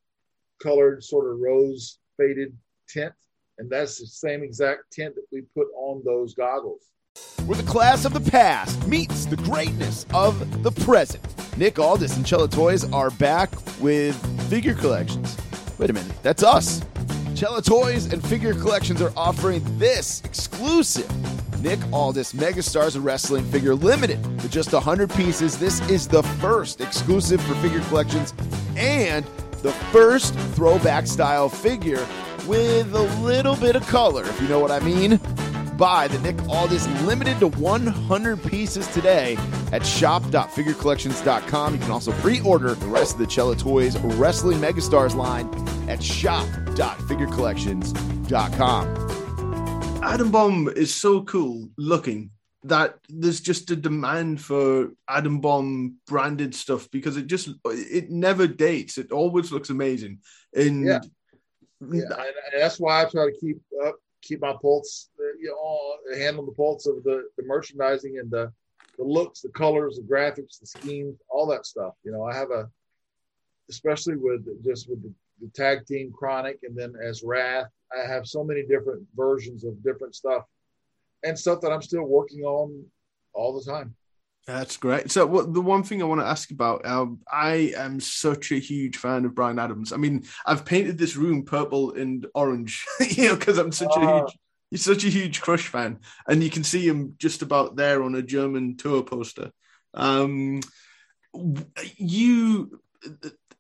colored sort of rose faded tint and that's the same exact tint that we put on those goggles where the class of the past meets the greatness of the present. Nick Aldis and Chella Toys are back with figure collections. Wait a minute, that's us. Chella Toys and Figure Collections are offering this exclusive Nick Aldis Megastars of Wrestling figure limited to just 100 pieces. This is the first exclusive for figure collections and the first throwback style figure with a little bit of color, if you know what I mean buy the Nick Aldis limited to 100 pieces today at shop.figurecollections.com. You can also pre-order the rest of the Chella Toys Wrestling Megastars line at shop.figurecollections.com. Adam Bomb is so cool looking that there's just a demand for Adam Bomb branded stuff because it just it never dates. It always looks amazing. And Yeah. yeah, and, and that's why i try to keep up keep my pulse uh, you know handle the pulse of the the merchandising and the the looks the colors the graphics the schemes all that stuff you know i have a especially with just with the, the tag team chronic and then as wrath i have so many different versions of different stuff and stuff that i'm still working on all the time That's great. So, what the one thing I want to ask about, um, I am such a huge fan of Brian Adams. I mean, I've painted this room purple and orange, you know, because I'm such a Ah. huge, he's such a huge Crush fan, and you can see him just about there on a German tour poster. Um, you,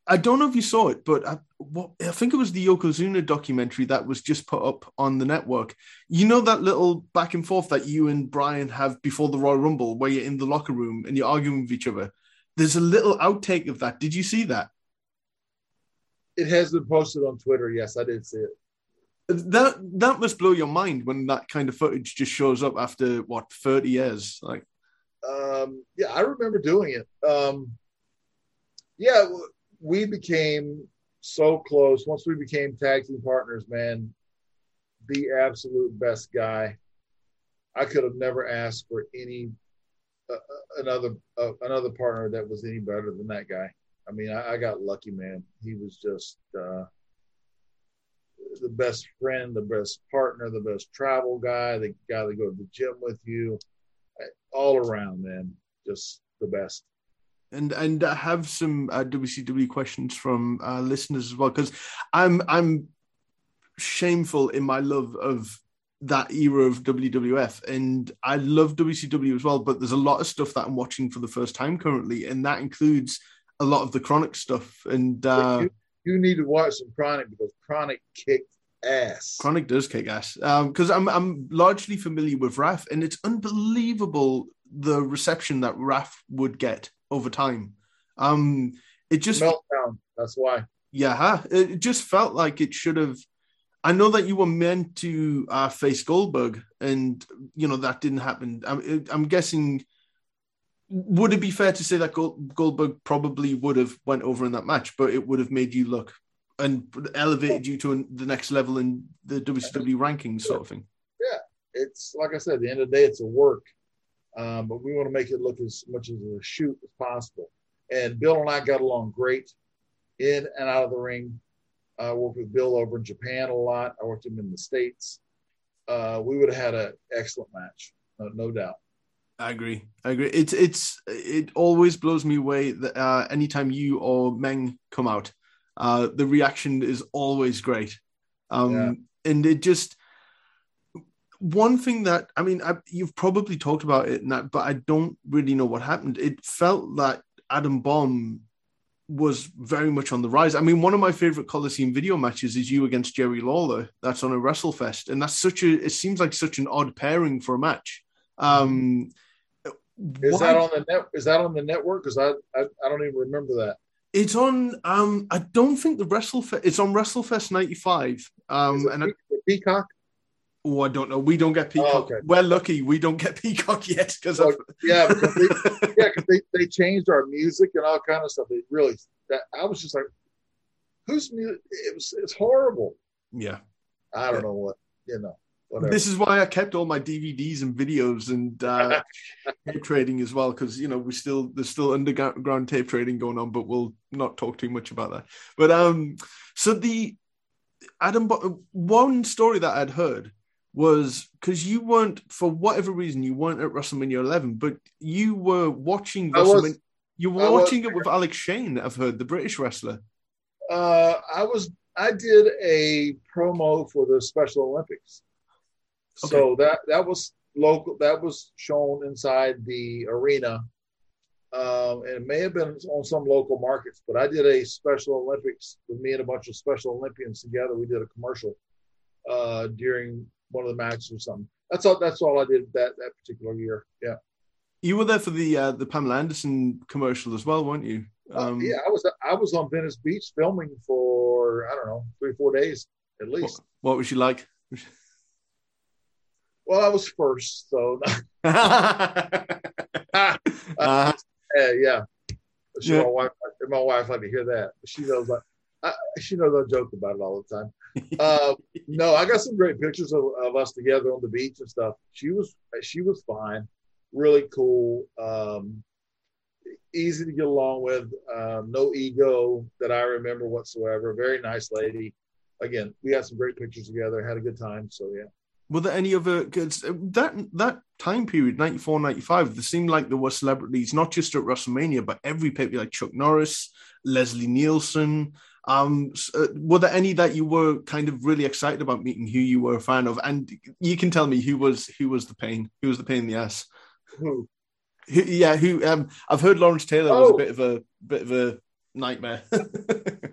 I don't know if you saw it, but I, what, I think it was the Yokozuna documentary that was just put up on the network. You know that little back and forth that you and Brian have before the Royal Rumble, where you're in the locker room and you're arguing with each other. there's a little outtake of that. Did you see that? It has been posted on Twitter. Yes, I did see it. That that must blow your mind when that kind of footage just shows up after what 30 years. Like, Um, yeah, I remember doing it. Um, yeah, we became so close. Once we became tag team partners, man, the absolute best guy. I could have never asked for any uh, uh, another uh, another partner that was any better than that guy. I mean, I, I got lucky, man. He was just uh, the best friend, the best partner, the best travel guy, the guy that go to the gym with you, all around, man, just the best. And and I have some uh, WCW questions from uh, listeners as well because I'm I'm shameful in my love of that era of WWF and I love WCW as well but there's a lot of stuff that I'm watching for the first time currently and that includes a lot of the chronic stuff and uh, you, you need to watch some Chronic because Chronic kicked ass. Chronic does kick ass because I'm I'm largely familiar with Wrath, and it's unbelievable the reception that Wrath would get over time. Um, it just Meltdown. That's why. yeah, huh? it just felt like it should have. I know that you were meant to uh, face Goldberg, and you know that didn't happen. I'm, I'm guessing. Would it be fair to say that Gold, Goldberg probably would have went over in that match, but it would have made you look and elevated you to an, the next level in the WCW rankings, sort of thing? Yeah, it's like I said, at the end of the day, it's a work, um, but we want to make it look as much as a shoot as possible. And Bill and I got along great in and out of the ring. I worked with Bill over in Japan a lot. I worked with him in the States. Uh, we would have had an excellent match, no, no doubt. I agree. I agree. It's it's it always blows me away that uh, anytime you or Meng come out, uh, the reaction is always great. Um, Yeah. and it just one thing that I mean, I, you've probably talked about it, that, but I don't really know what happened. It felt that Adam Bomb was very much on the rise. I mean, one of my favorite Coliseum video matches is you against Jerry Lawler. That's on a WrestleFest, and that's such a. It seems like such an odd pairing for a match. Um, Is why- that on the net? Is that on the network? Because I, I I don't even remember that. It's on. Um, I don't think the WrestleFest. It's on WrestleFest '95. Um, Is it and I, Pe- Peacock? Oh, I don't know. We don't get Peacock. Oh, okay. We're lucky. We don't get Peacock yet because Oh, Yeah, because they, yeah, because they, they changed our music and all kind of stuff. It really that I was just like, whose music? It was it's horrible. yeah. I don't know what you know. Whatever. This is why I kept all my DVDs and videos and uh, tape trading as well because you know we still there's still underground tape trading going on, but we'll not talk too much about that. But um, so the Adam one story that I'd heard was because you weren't for whatever reason you weren't at WrestleMania 11, but you were watching I was- WrestleMania. You were I was watching it with Alex Shane. I've heard the British wrestler. uh, I was I did a promo for the Special Olympics, so that that was local. That was shown inside the arena, um, and it may have been on some local markets. But I did a Special Olympics with me and a bunch of Special Olympians together. We did a commercial uh, during one of the matches or something. That's all. That's all I did that that particular year. Yeah. You were there for the uh, the Pamela Anderson commercial as well, weren't you? Uh, yeah, I was I was on Venice Beach filming for I don't know three four days at least. what was she like? Well, I was first, so uh, yeah, yeah. She, Yeah. My wife, my wife like to hear that. She knows like I, she knows I joke about it all the time. Uh, no, I got some great pictures of, of us together on the beach and stuff. She was she was fine, really cool, um, easy to get along with, um, no ego that I remember whatsoever. Very nice lady. Again, we had some great pictures together, had a good time. So yeah. were there any other because that that time period 94 95 there seemed like there were celebrities not just at wrestlemania but every paper like chuck norris leslie nielsen um uh, were there any that you were kind of really excited about meeting who you were a fan of and you can tell me who was who was the pain who was the pain in the ass Who? who, yeah who um i've heard lawrence taylor was a Oh. bit of a bit of a nightmare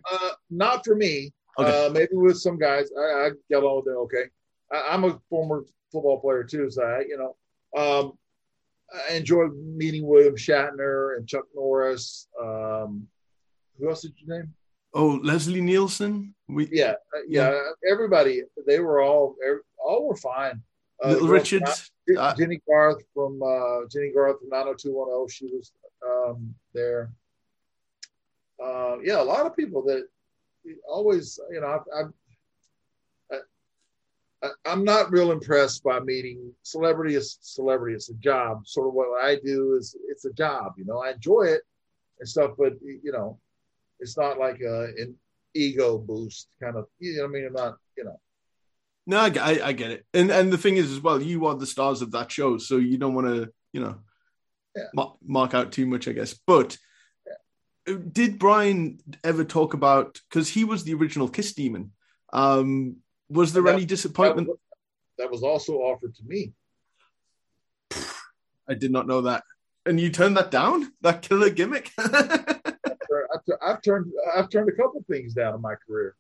Uh, not for me. Okay. Uh, maybe with some guys, I, I get along with them. Okay, I, I'm a former football player too, so I, you know, um, I enjoyed meeting William Shatner and Chuck Norris. Um, who else did you name? Oh, Leslie Nielsen. We Yeah, uh, yeah. Everybody, they were all all were fine. Uh, Little Richards. Uh, Jennie Garth from uh, Jennie Garth from 90210. She was um, there. Uh, yeah, a lot of people that always, you know, I, I, I'm not real impressed by meeting celebrity is celebrity. It's a job. Sort of what I do is it's a job. You know, I enjoy it and stuff, but you know, it's not like a, an ego boost kind of. You know, what I mean, I'm not. You know, No, I, get- I, I get it. And and the thing is as well, you are the stars of that show, so you don't want to, you know, Yeah. mark, mark out too much, I guess. But did Brian ever talk about because he was the original Kiss Demon? Um, was there That- any disappointment? that was also offered to me. I did not know that. And you turned that down? That killer gimmick? I've, I've turned I've turned a couple things down in my career.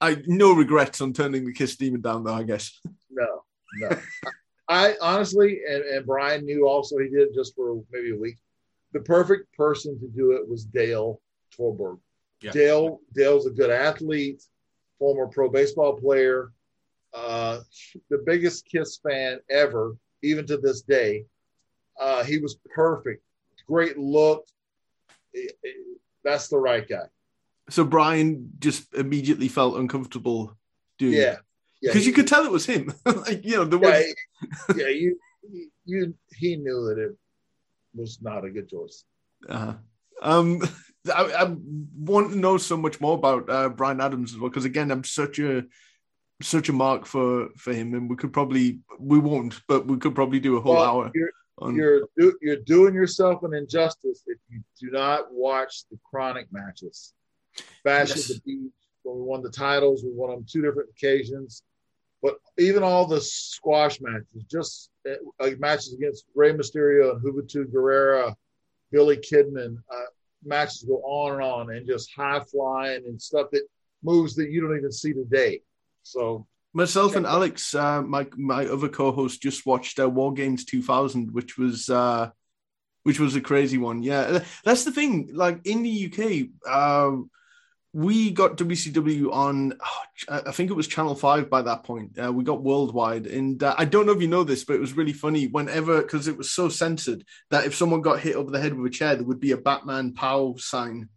I no regrets on turning the Kiss Demon down, though. I guess. No, no. I honestly, and, and Brian knew also he did just for maybe a week. The perfect person to do it was Dale Torborg. Yeah. Dale Dale's a good athlete, former pro baseball player, uh, the biggest Kiss fan ever, even to this day. Uh, he was perfect, great look. That's the right guy. So Brian just immediately felt uncomfortable doing it. Yeah, yeah. because he- you could tell it was him. like you know, the yeah, yeah, you, you, he knew that it was not a good choice. Uh-huh. Um, I, I want to know so much more about uh, Brian Adams as well because again, I'm such a such a mark for for him, and we could probably we won't, but we could probably do a whole Well, hour You're, on. you're, do, you're doing yourself an injustice if you do not watch the chronic matches. Bash Yes. at the Beach, when we won the titles, we won on two different occasions. But even all the squash matches, just uh, matches against Rey Mysterio and Juventud Guerrera, Billy Kidman, uh, matches go on and on and just high flying and stuff that moves that you don't even see today. So Myself and Alex, uh, my my other co-host, just watched uh, War Games 2000, which was uh, which was a crazy one. Yeah, that's the thing. Like in the UK, uh, we got WCW on, oh, I think it was Channel Five by that point. Uh, we got worldwide, and uh, I don't know if you know this, but it was really funny. Whenever, because it was so censored that if someone got hit over the head with a chair, there would be a Batman POW sign.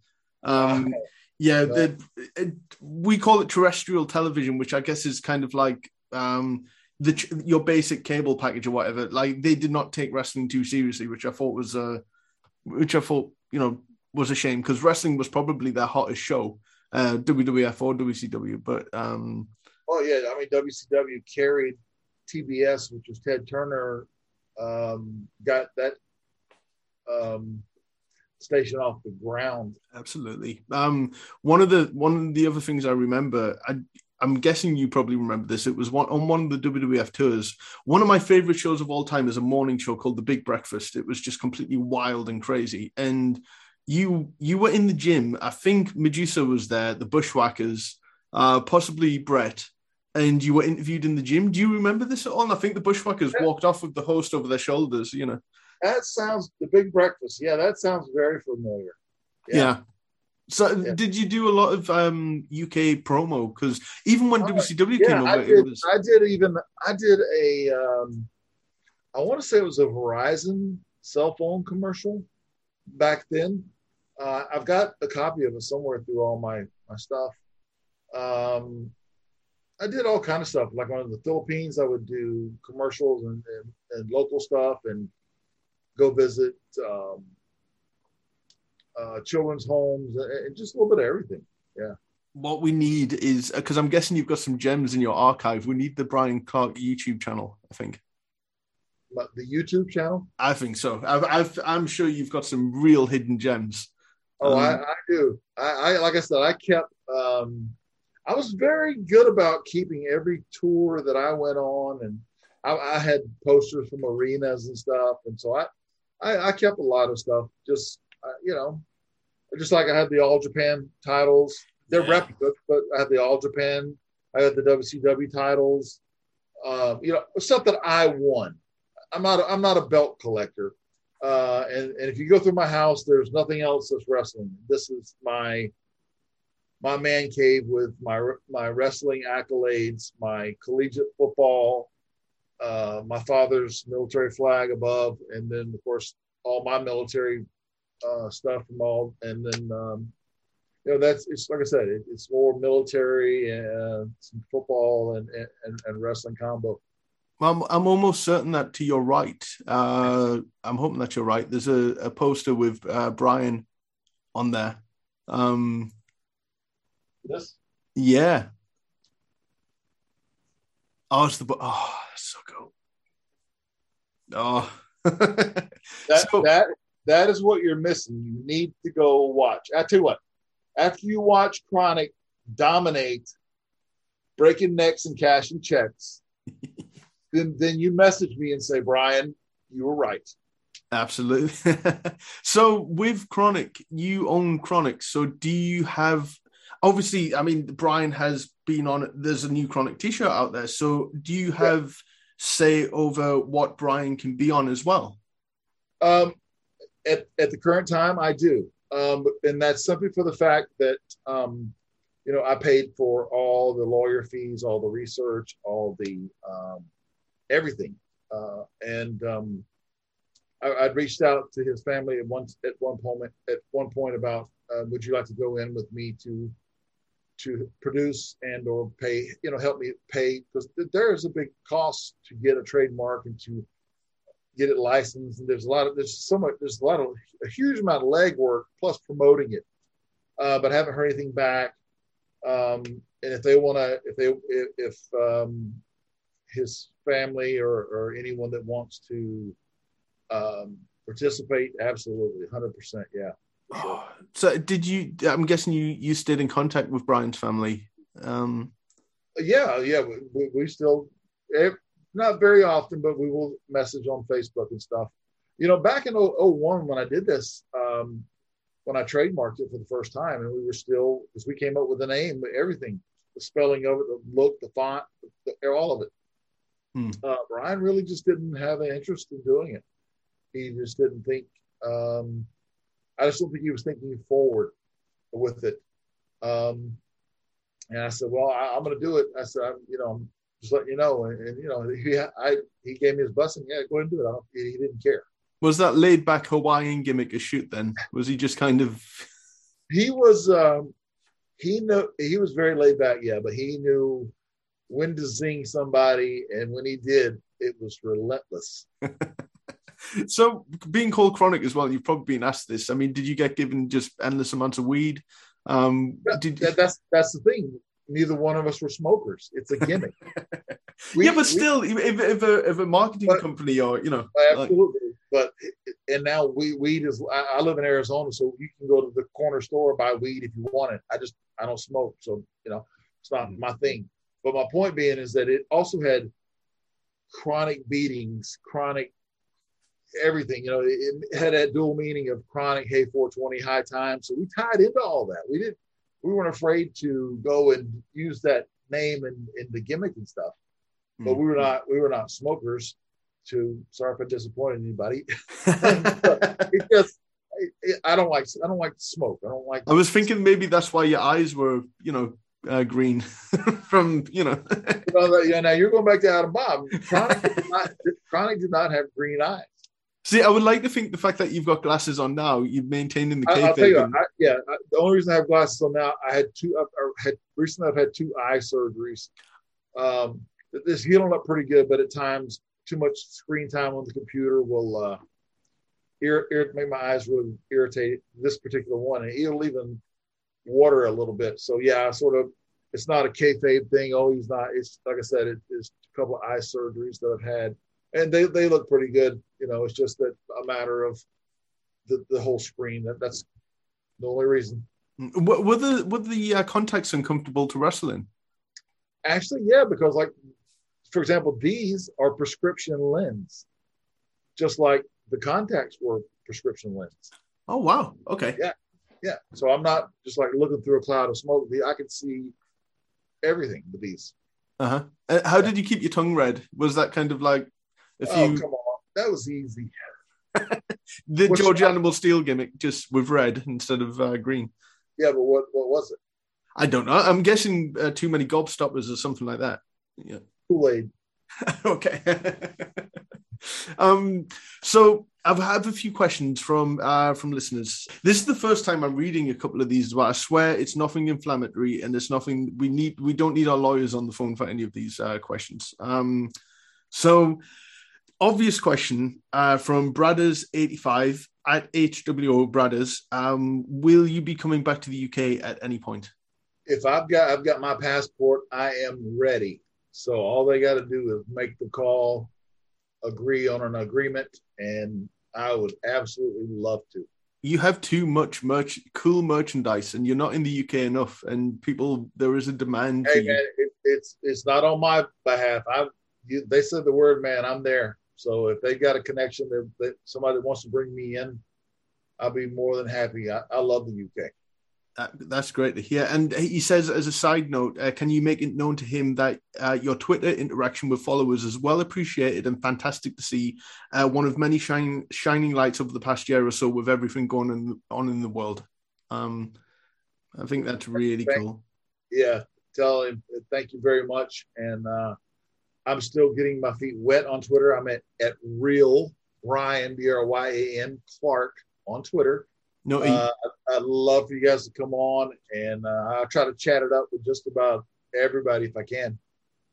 Um, yeah, the, it, we call it terrestrial television, which I guess is kind of like um, the your basic cable package or whatever. Like they did not take wrestling too seriously, which I thought was uh, which I thought you know was a shame because wrestling was probably their hottest show, uh, WWF or WCW. But um, Oh yeah, I mean WCW carried TBS, which was Ted Turner, um, got that um, station off the ground. Absolutely. Um, one of the one of the other things I remember, I, I'm guessing you probably remember this. It was one on one of the WWF tours. One of my favorite shows of all time is a morning show called The Big Breakfast. It was just completely wild and crazy. And you you were in the gym. I think Medusa was there, the Bushwhackers, uh, possibly Bret. And you were interviewed in the gym. Do you remember this at all? And I think the Bushwhackers Yeah. walked off with the host over their shoulders. You know, That sounds the Big Breakfast. Yeah, that sounds very familiar. Yeah. Yeah. So Yeah. did you do a lot of um, UK promo? Because even when Oh, WCW Yeah, came I over, did. was I did even. I did a. Um, I want to say it was a Verizon cell phone commercial back then. Uh, I've got a copy of it somewhere through all my my stuff. Um, I did all kind of stuff. Like on the Philippines, I would do commercials and, and, and local stuff, and go visit um, uh, children's homes and, and just a little bit of everything. Yeah. What we need is because I'm guessing you've got some gems in your archive. We need the Bryan Clark YouTube channel. I think. But the YouTube channel. I think so. I've, I've, I'm sure you've got some real hidden gems. Oh, I, Um, I do. I, I like I said, I kept. Um, I was very good about keeping every tour that I went on, and I, I had posters from arenas and stuff, and so I, I, I kept a lot of stuff. Just uh, you know, just like I had the All Japan titles. They're Yeah. replicas, but I had the All Japan. I had the WCW titles. Um, you know, stuff that I won. I'm not I'm not a belt collector. Uh, and, and if you go through my house, there's nothing else that's wrestling. This is my my man cave with my my wrestling accolades, my collegiate football, uh, my father's military flag above, and then of course all my military uh, stuff from all, and then um, you know that's it's like I said, it, it's more military and some football and and, and wrestling combo. I'm, I'm almost certain that to your right, uh, I'm hoping that you're right. There's a, a poster with uh, Brian on there. Um, This yeah. Oh, it's the oh, cool. Oh, that So- that that is what you're missing. You need to go watch. I tell you what, after you watch Chronic dominate, breaking necks and cashing checks, then then you message me and say, Bryan, you were right. absolutely. so with Chronic, you own Chronic. So do you have? Obviously, I mean, Brian has been on. There's a new Chronic T-shirt out there. So do you have say over what Brian can be on as well? Um, at, at the current time, I do. Um, and that's simply for the fact that, um, you know, I paid for all the lawyer fees, all the research, all the um, everything. Uh, and um, I, I'd reached out to his family at one at one point at one point about uh, would you like to go in with me to to produce and or pay you know help me pay because there is a big cost to get a trademark and to get it licensed and there's a lot of there's so much there's a lot of a huge amount of legwork plus promoting it. Uh, but haven't heard anything back. Um, and if they want to if they if, if um, his family or, or anyone that wants to um, participate absolutely 100% yeah So did you? I'm guessing you you stayed in contact with Brian's family. Um, yeah yeah we, we, we still eh, not very often but we will message on facebook and stuff you know back in 01 when i did this um, when i trademarked it for the first time and we were still because we came up with a name everything the spelling of it the look the font the, all of it Hmm. uh, brian really just didn't have an interest in doing it he just didn't think um, i just don't think he was thinking forward with it um, and I said, "Well, I, I'm going to do it." I said, I'm, "You know, I'm just letting you know." And, and you know, he I he gave me his blessing. Yeah, go ahead and do it. I don't, he, he didn't care. was that laid back Hawaiian gimmick a shoot? Then was he just kind of? He was um, he knew he was very laid back. Yeah, but he knew when to zing somebody, and when he did, it was relentless. So being called chronic as well, you've probably been asked this. I mean, did you get given just endless amounts of weed? Um, did That, that's that's the thing. Neither one of us were smokers. It's a gimmick. We- yeah, but we- still, if, if a if a marketing But- company or you know, like, Absolutely. But and now we weed is I, I live in Arizona, so you can go to the corner store buy weed if you want it. I just I don't smoke, so you know it's not my thing. But my point being is that it also had chronic beatings, chronic everything. You know, it, had that dual meaning of chronic, hey, 420, high time. So we tied into all that. We didn't we weren't afraid to go and use that name and, and the gimmick and stuff. But we were not we were not smokers. To sorry if I disappointed anybody. it just I don't like I don't like smoke. I don't like. I was thinking maybe that's why your eyes were, you know, uh, green from, you know. You know, now you're going back to Adam Bomb. Chronic did not, Chronic did not have green eyes. See, I would like to think the fact that you've got glasses on now, you've maintained in the I, I'll tell you, kayfabe. I, yeah. I, the only reason I have glasses on now, I had two. I, had recently. I've had two eye surgeries. Um, this healing up pretty good, but at times too much screen time on the computer will uh, ir- ir- make my eyes really irritate. This particular one, and it'll even water a little bit. So yeah, I sort of. It's not a kayfabe thing. Oh, he's not. It's like I said. It is a couple of eye surgeries that I've had, and they they look pretty good. You know, it's just that a matter of the, the whole screen. That that's the only reason. Were the were the uh, contacts uncomfortable to wrestle in? Actually, yeah, because like for example, these are prescription lens, just like the contacts were prescription lens. Oh wow, okay. Yeah. Yeah. So I'm not just like looking through a cloud of smoke. I can see everything with these. Uh-huh. Uh, how did you keep your tongue red? Was that kind of like a Oh few? come on! that was easy. The What's- George Animal Steel gimmick, just with red instead of uh, green. Yeah, but what what was it? I don't know. I'm guessing uh, too many gobstoppers or something like that. Yeah. Kool Aid. okay. um, so I've have a few questions from uh, from listeners. This is the first time I'm reading a couple of these, but I swear it's nothing inflammatory and it's nothing we need. We don't need our lawyers on the phone for any of these uh, questions. Um, so obvious question uh, from Bradders85 at HWO Bradders. Um, will you be coming back to the UK at any point? If I've got I've got my passport, I am ready. So all they got to do is make the call, agree on an agreement, and I would absolutely love to. you have too much merch, cool merchandise, and you're not in the UK enough. And people, there is a demand. Hey man, it, it's it's not on my behalf. I you, they said the word, man. I'm there. So if they got a connection, that that somebody wants to bring me in, I'll be more than happy. I, I love the UK. That- that's great to hear. And he says, as a side note, uh, can you make it known to him that uh, your Twitter interaction with followers is well appreciated and fantastic to see? Uh, one of many shine, shining lights over the past year or so with everything going in, on in the world. Um, I think that's really Thank- cool. Yeah, tell him thank you very much. And uh, I'm still getting my feet wet on Twitter. I'm at at real Ryan B R Y A N Clark on Twitter. No, Uh, I'd love for you guys to come on, and uh, I'll try to chat it up with just about everybody if I can.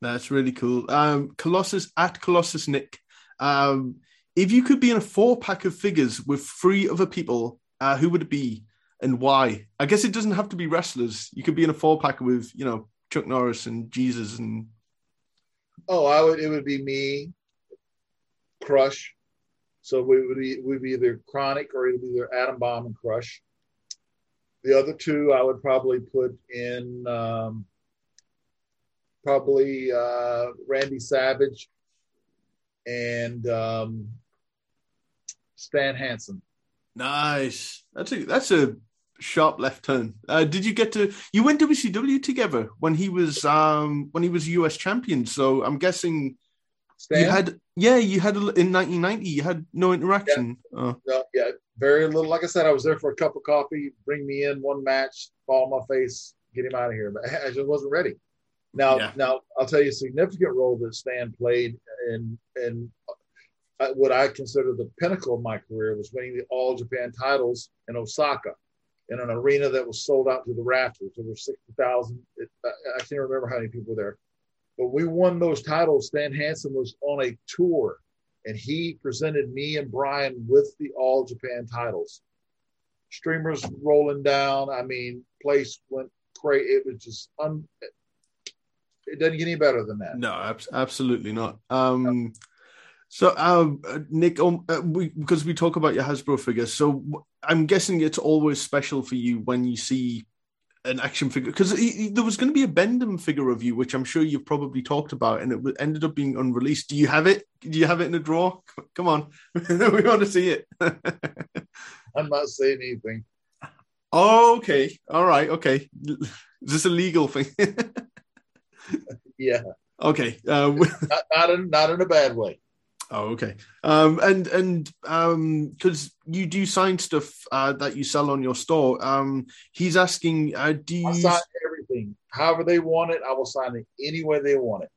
That's really cool. Um, Colossus at Colossus Nick. Um, if you could be in a four pack of figures with three other people, uh, who would it be and why? I guess it doesn't have to be wrestlers. You could be in a four pack with, you know, Chuck Norris and Jesus and Oh, I would. It would be me, Crush. So we would be we'd be either Chronic or it'd be either Adam Bomb and Crush. The other two, I would probably put in um, probably uh, Randy Savage and um, Stan Hansen. nice. That's a that's a sharp left turn. Uh, did you get to you went to WCW together when he was um when he was US champion? So I'm guessing Stan, you had yeah you had a, in 1990 you had no interaction. Oh. No, yeah, very little. Like I said, I was there for a cup of coffee, bring me in one match, fall on my face, get him out of here. But I just wasn't ready. Now, Yeah. now I'll tell you a significant role that Stan played in in uh, what I consider the pinnacle of my career was winning the All Japan titles in Osaka, in an arena that was sold out to the rafters. There were sixty thousand. I, I can't remember how many people were there, but we won those titles. Stan Hansen was on a tour and he presented me and Brian with the All Japan titles. Streamers rolling down. I mean, place went crazy. It was just un. It doesn't get any better than that. No, abs- absolutely not. Um, so, uh, Nick, um, uh, we, because we talk about your Hasbro figures, so I'm guessing it's always special for you when you see an action figure because there was going to be a Bendham figure of you, which I'm sure you've probably talked about, and it ended up being unreleased. Do you have it? Do you have it in a drawer? Come on, we want to see it. I'm not saying anything. oh, okay, all right, okay. Is this a legal thing? Yeah, okay. Uh, not not in not in a bad way. Oh, okay. Um, and and um, because you do sign stuff uh, that you sell on your store. Um, he's asking, uh, do I you? sign everything. However they want it, I will sign it any way they want it.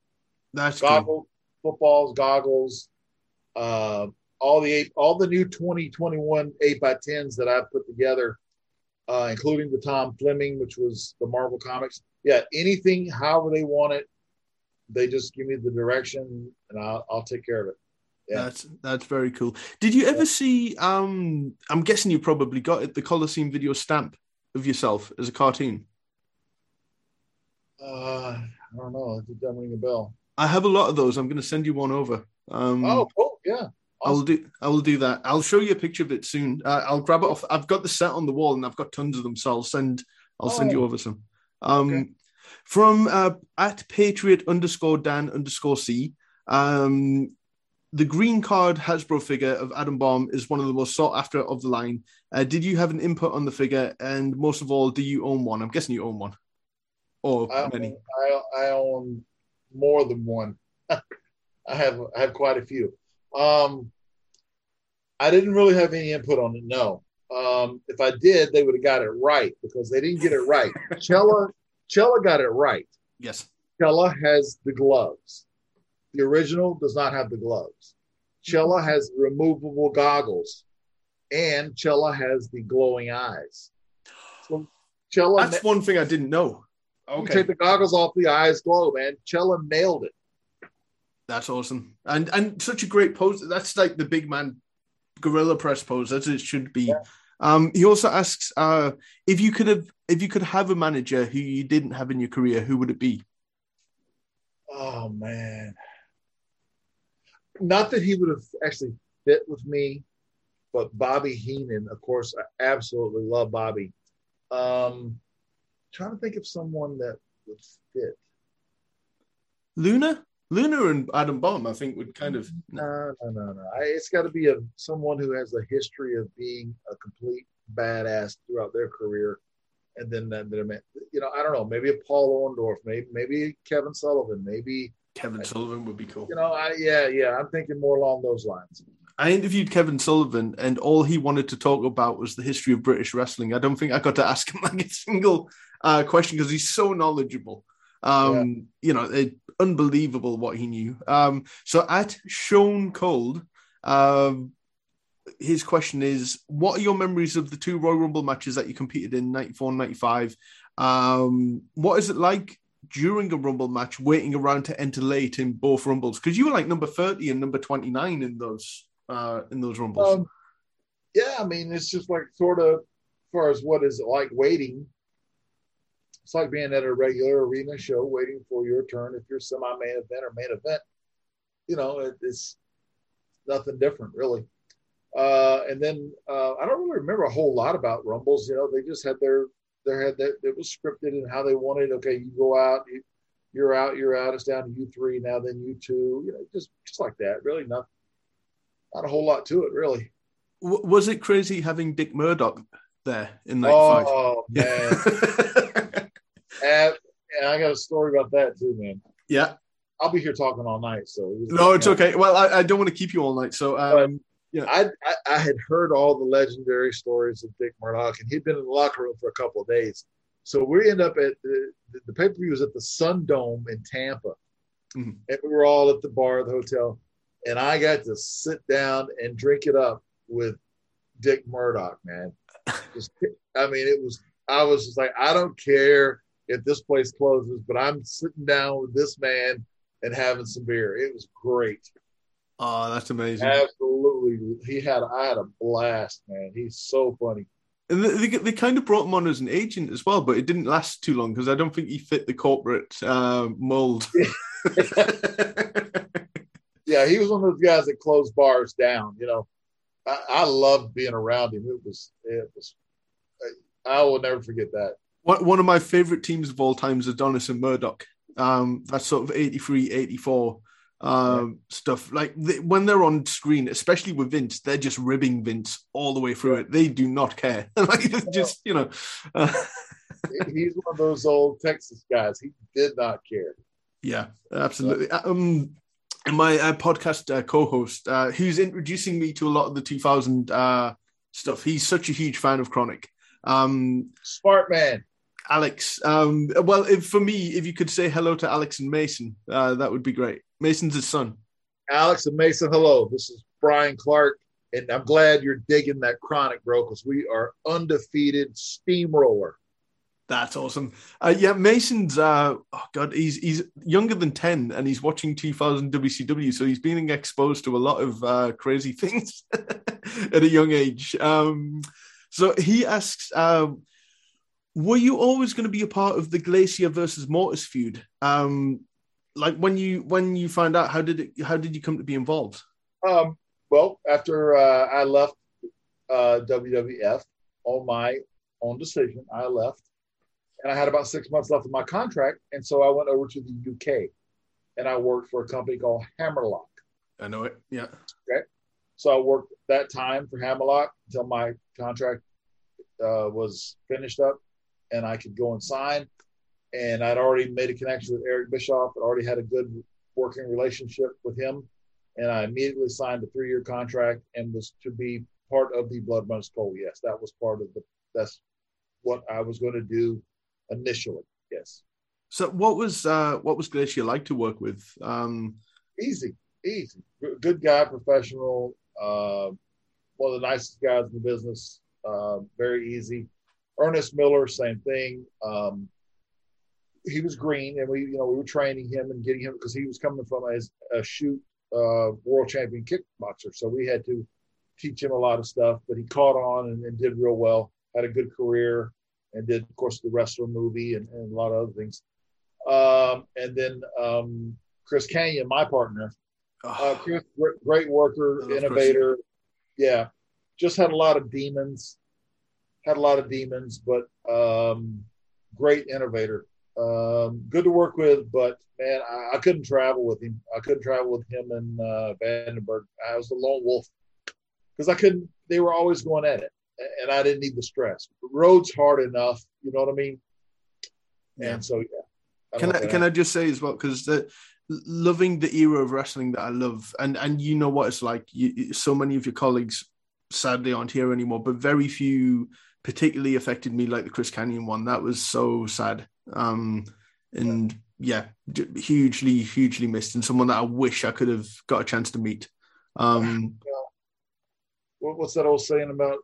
That's cool. Footballs, goggles, uh, all the eight, all the new 2021 eight by tens that I've put together, uh, including the Tom Fleming, which was the Marvel Comics. Yeah, anything, however they want it, they just give me the direction, and I'll, I'll take care of it. Yeah. That's that's very cool. Did you ever see? Um, I'm guessing you probably got it. The Coliseum video stamp of yourself as a cartoon. Uh, I don't know. It doesn't ring a bell. I have a lot of those. I'm going to send you one over. Um, oh, cool. Yeah. I will do. I will do that. I'll show you a picture of it soon. Uh, I'll grab it off. I've got the set on the wall, and I've got tons of them. So I'll send. I'll send you Oh. over some. Um, Okay. From uh, at Patriot underscore Dan underscore C. Um, the green card Hasbro figure of Adam Bomb is one of the most sought after of the line. Uh, did you have an input on the figure? And most of all, do you own one? I'm guessing you own one, or I many. own, I, I own more than one. I have I have quite a few. Um, I didn't really have any input on it. No. Um, if I did, they would have got it right because they didn't get it right. Chella, Chella got it right. Yes. Chella has the gloves. The original does not have the gloves. Chella has removable goggles, and Chella has the glowing eyes. So Chella, That's one thing I didn't know. you Okay. take the goggles off, the eyes glow, man. Chella nailed it. That's awesome. And and such a great pose. That's like the big man gorilla press pose, as it should be. Yeah. Um, he also asks uh, if you could have if you could have a manager who you didn't have in your career, who would it be? Oh man. Not that he would have actually fit with me, but Bobby Heenan, of course, I absolutely love Bobby. Um trying to think of someone that would fit. Luna, Luna, and Adam Bomb. I think would kind of. No, no, no, no. I, it's got to be a someone who has a history of being a complete badass throughout their career, and then that, that you know, I don't know, maybe a Paul Orndorff, maybe maybe Kevin Sullivan, maybe Kevin Sullivan would be cool. you know, I yeah, yeah, I'm thinking more along those lines. I interviewed Kevin Sullivan, and all he wanted to talk about was the history of British wrestling. I don't think I got to ask him like a single uh, question because he's so knowledgeable. Um, You know, it, unbelievable what he knew. Um, so at Sean Cold, um, his question is: What are your memories of the two Royal Rumble matches that you competed in '94 and '95? Um, what is it like during a Rumble match, waiting around to enter late in both Rumbles? Because you were like number thirty and number twenty nine in those uh, in those Rumbles. Um, yeah, I mean, it's just like sort of, as far as what is it like waiting. It's like being at a regular arena show, waiting for your turn. If you're semi-main event or main event, you know, it, it's nothing different really. Uh, and then uh, I don't really remember a whole lot about rumbles. You know, they just had their their had that it was scripted and how they wanted. Okay, you go out, you, you're out, you're out. It's down to you three now, then you two. You know, just just like that. Really, not not a whole lot to it, really. W- was it crazy having Dick Murdoch there in '95? Oh man, and, and I got a story about that too, man. yeah. I'll be here talking all night, so No, it's okay. Well, I, I don't want to keep you all night, so um, I, I I had heard all the legendary stories of Dick Murdoch, and he'd been in the locker room for a couple of days. So we end up at the the, pay per view was at the Sun Dome in Tampa, Mhm. and we were all at the bar of the hotel, and I got to sit down and drink it up with Dick Murdoch, man. Just, I mean, it was I was just like, I don't care if this place closes, but I'm sitting down with this man and having some beer. It was great. Oh, that's amazing. Absolutely. He had I had a blast, man. He's so funny. And they, they, they kind of brought him on as an agent as well, but it didn't last too long because I don't think he fit the corporate uh, mold. Yeah, he was one of those guys that closed bars down. You know, I, I loved being around him. It was it was I will never forget that. one, one of my favorite teams of all time is Adonis and Murdoch. Um, that's sort of 83, 84 um, stuff. Like they, when they're on screen, especially with Vince, they're just ribbing Vince all the way through it. They do not care. like just, you know. Uh, He's one of those old Texas guys. He did not care. Yeah, absolutely. Um, and my uh, podcast uh, co-host, uh, who's introducing me to a lot of the 2000 uh, stuff, he's such a huge fan of Chronic. Um, Smart man. Alex, um, well, if, for me, if you could say hello to Alex and Mason, uh, that would be great. Mason's his son. Alex and Mason, hello. This is Bryan Clark, and I'm glad you're digging that chronic, bro, because we are undefeated steamroller. That's awesome. Uh, yeah, Mason's. Uh, oh God, he's he's younger than ten, and he's watching 2000 WCW, so he's being exposed to a lot of uh, crazy things at a young age. Um, so he asks, um, "Were you always going to be a part of the Glacier versus Mortis feud? Um, like when you when you find out, how did it? How did you come to be involved? Um, well, after uh, I left uh, WWF on my own decision, I left, and I had about six months left of my contract, and so I went over to the UK, and I worked for a company called Hammerlock. I know it. Yeah. Okay. So I worked that time for Hammerlock until my contract uh, was finished up, and I could go and sign. And I'd already made a connection with Eric Bischoff. I already had a good working relationship with him. and I immediately signed a three-year contract and was to be part of the Blood Runs Cold. Yes, that was part of the. That's what I was going to do initially. Yes. So, what was uh, what was Glacier like to work with? Um, easy, easy. Good guy, professional. Uh, one of the nicest guys in the business. Uh, very easy. Ernest Miller, same thing. Um, he was green, and we, you know, we were training him and getting him because he was coming from a, a shoot uh, world champion kickboxer, so we had to teach him a lot of stuff. But he caught on and, and did real well. Had a good career, and did, of course, the wrestler movie and, and a lot of other things. Um, and then um, Chris Kanyon, my partner, uh, Chris, great worker, innovator. Yeah, just had a lot of demons. Had a lot of demons, but um, great innovator. Um, good to work with, but man, I, I, couldn't travel with him. I couldn't travel with him and uh, Vandenberg. I was the lone wolf because I couldn't. They were always going at it, and I didn't need the stress. Road's hard enough, you know what I mean? Yeah. And so, yeah. I can I can I just say as well because the loving the era of wrestling that I love, and and you know what it's like. You, so many of your colleagues sadly aren't here anymore, but very few particularly affected me like the Chris Kanyon one. That was so sad. Um, and yeah, hugely, hugely missed, and someone that I wish I could have got a chance to meet. Um, what's that old saying about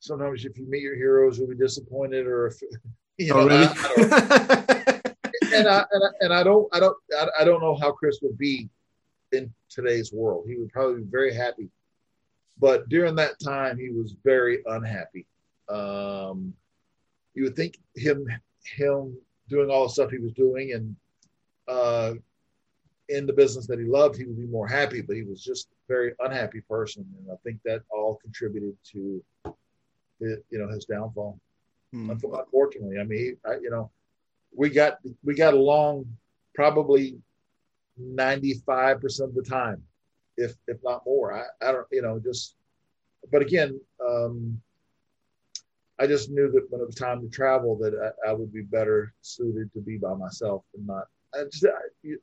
sometimes if you meet your heroes, you'll be disappointed, or if you know. Oh, really? I, and, I, and I and I don't I don't I don't know how Chris would be in today's world. He would probably be very happy, but during that time, he was very unhappy. Um, you would think him him doing all the stuff he was doing and uh, in the business that he loved, he would be more happy. But he was just a very unhappy person, and I think that all contributed to his, you know his downfall. Hmm. Unfortunately, I mean, I, you know, we got we got along probably ninety five percent of the time, if if not more. I, I don't you know just, but again, um, I just knew that when it was time to travel, that I, I would be better suited to be by myself and not. I just, I, you,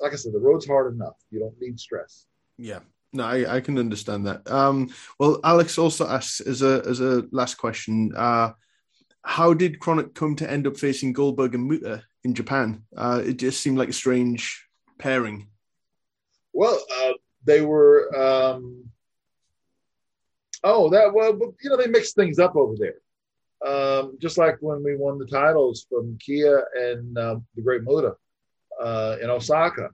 like I said, the road's hard enough. You don't need stress. Yeah, no, I, I can understand that. Um, well, Alex also asks as a as a last question, uh, how did Chronic come to end up facing Goldberg and Muta in Japan? Uh, it just seemed like a strange pairing. Well, uh, they were. Um, oh, that well, you know, they mixed things up over there um, just like when we won the titles from Kea and uh, the Great Muta uh, in Osaka.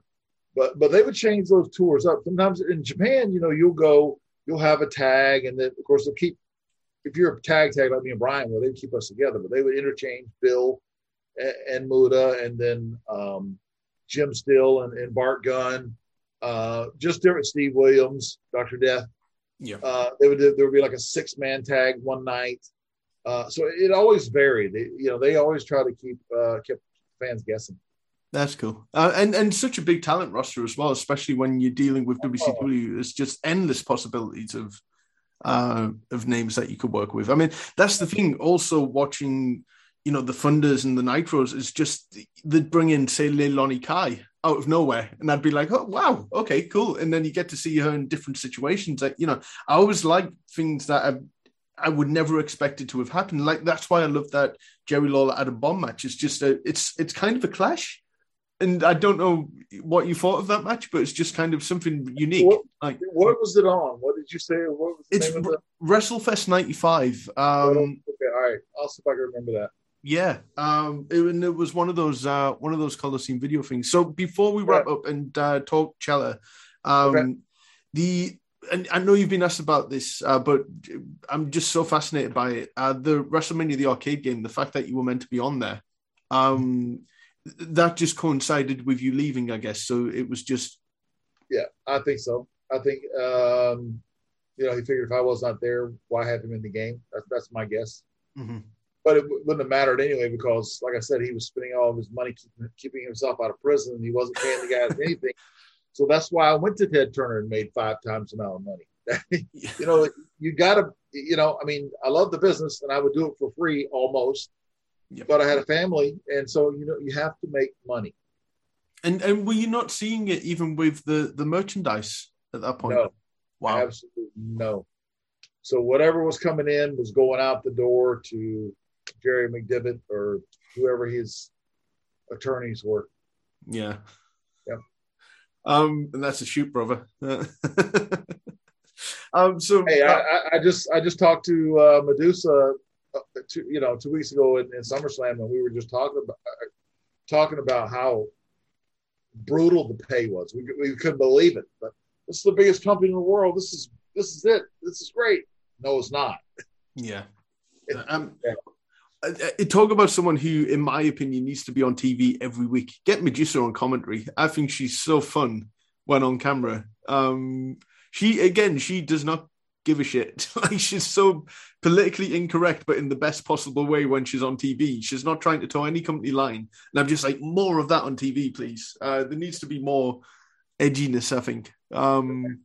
But but they would change those tours up. Sometimes in Japan, you know, you'll go, you'll have a tag, and then of course they'll keep. If you're a tag tag like me and Brian, well, they'd keep us together, but they would interchange Bill and, and Muta, and then um, Jim Steele and, and Bart Gunn, uh, just different. Steve Williams, Doctor Death. Yeah. Uh, they would there would be like a six man tag one night, uh, so it always varied. You know, they always try to keep uh, keep fans guessing. That's cool, uh, and and such a big talent roster as well, especially when you're dealing with WCW. There's just endless possibilities of uh, of names that you could work with. I mean, that's the thing. Also, watching you know the Thunders and the Nitros is just they'd bring in say Leilani Kai out of nowhere, and I'd be like, oh wow, okay, cool. And then you get to see her in different situations. Like you know, I always like things that are I would never expect it to have happened. Like that's why I love that Jerry Lawler Adam Bomb match. It's just a it's it's kind of a clash. And I don't know what you thought of that match, but it's just kind of something unique. What, like, what was it on? What did you say? What was it's the... WrestleFest '95. Um, okay, all right. I'll see if I can remember that. Yeah, um, it, and it was one of those uh, one of those Coliseum video things. So before we wrap yeah. up and uh, talk Chella, um, okay. the and I know you've been asked about this, uh, but I'm just so fascinated by it. Uh, the WrestleMania, the arcade game, the fact that you were meant to be on there, um, that just coincided with you leaving, I guess. So it was just. Yeah, I think so. I think, um, you know, he figured if I was not there, why have him in the game? That's, that's my guess. Mm-hmm. But it wouldn't have mattered anyway because, like I said, he was spending all of his money keeping, keeping himself out of prison. And he wasn't paying the guys anything. So that's why I went to Ted Turner and made five times the amount of money. you know, you got to, you know, I mean, I love the business and I would do it for free almost, yep. but I had a family. And so, you know, you have to make money. And and were you not seeing it even with the the merchandise at that point? No. Wow. Absolutely no. So whatever was coming in was going out the door to Jerry McDevitt or whoever his attorneys were. Yeah. Um, and that's a shoot, brother. um, so Hey, I, I, I just I just talked to uh, Medusa, uh, two, you know, two weeks ago in, in SummerSlam, and we were just talking about uh, talking about how brutal the pay was. We, we couldn't believe it, but this is the biggest company in the world. This is this is it. This is great. No, it's not. yeah. Um, Yeah. Uh, uh, talk about someone who, in my opinion, needs to be on TV every week. Get Medusa on commentary. I think she's so fun when on camera. Um, she again, she does not give a shit. like she's so politically incorrect, but in the best possible way when she's on TV. She's not trying to toe any company line. And I'm just like, more of that on TV, please. Uh, there needs to be more edginess, I think. Um,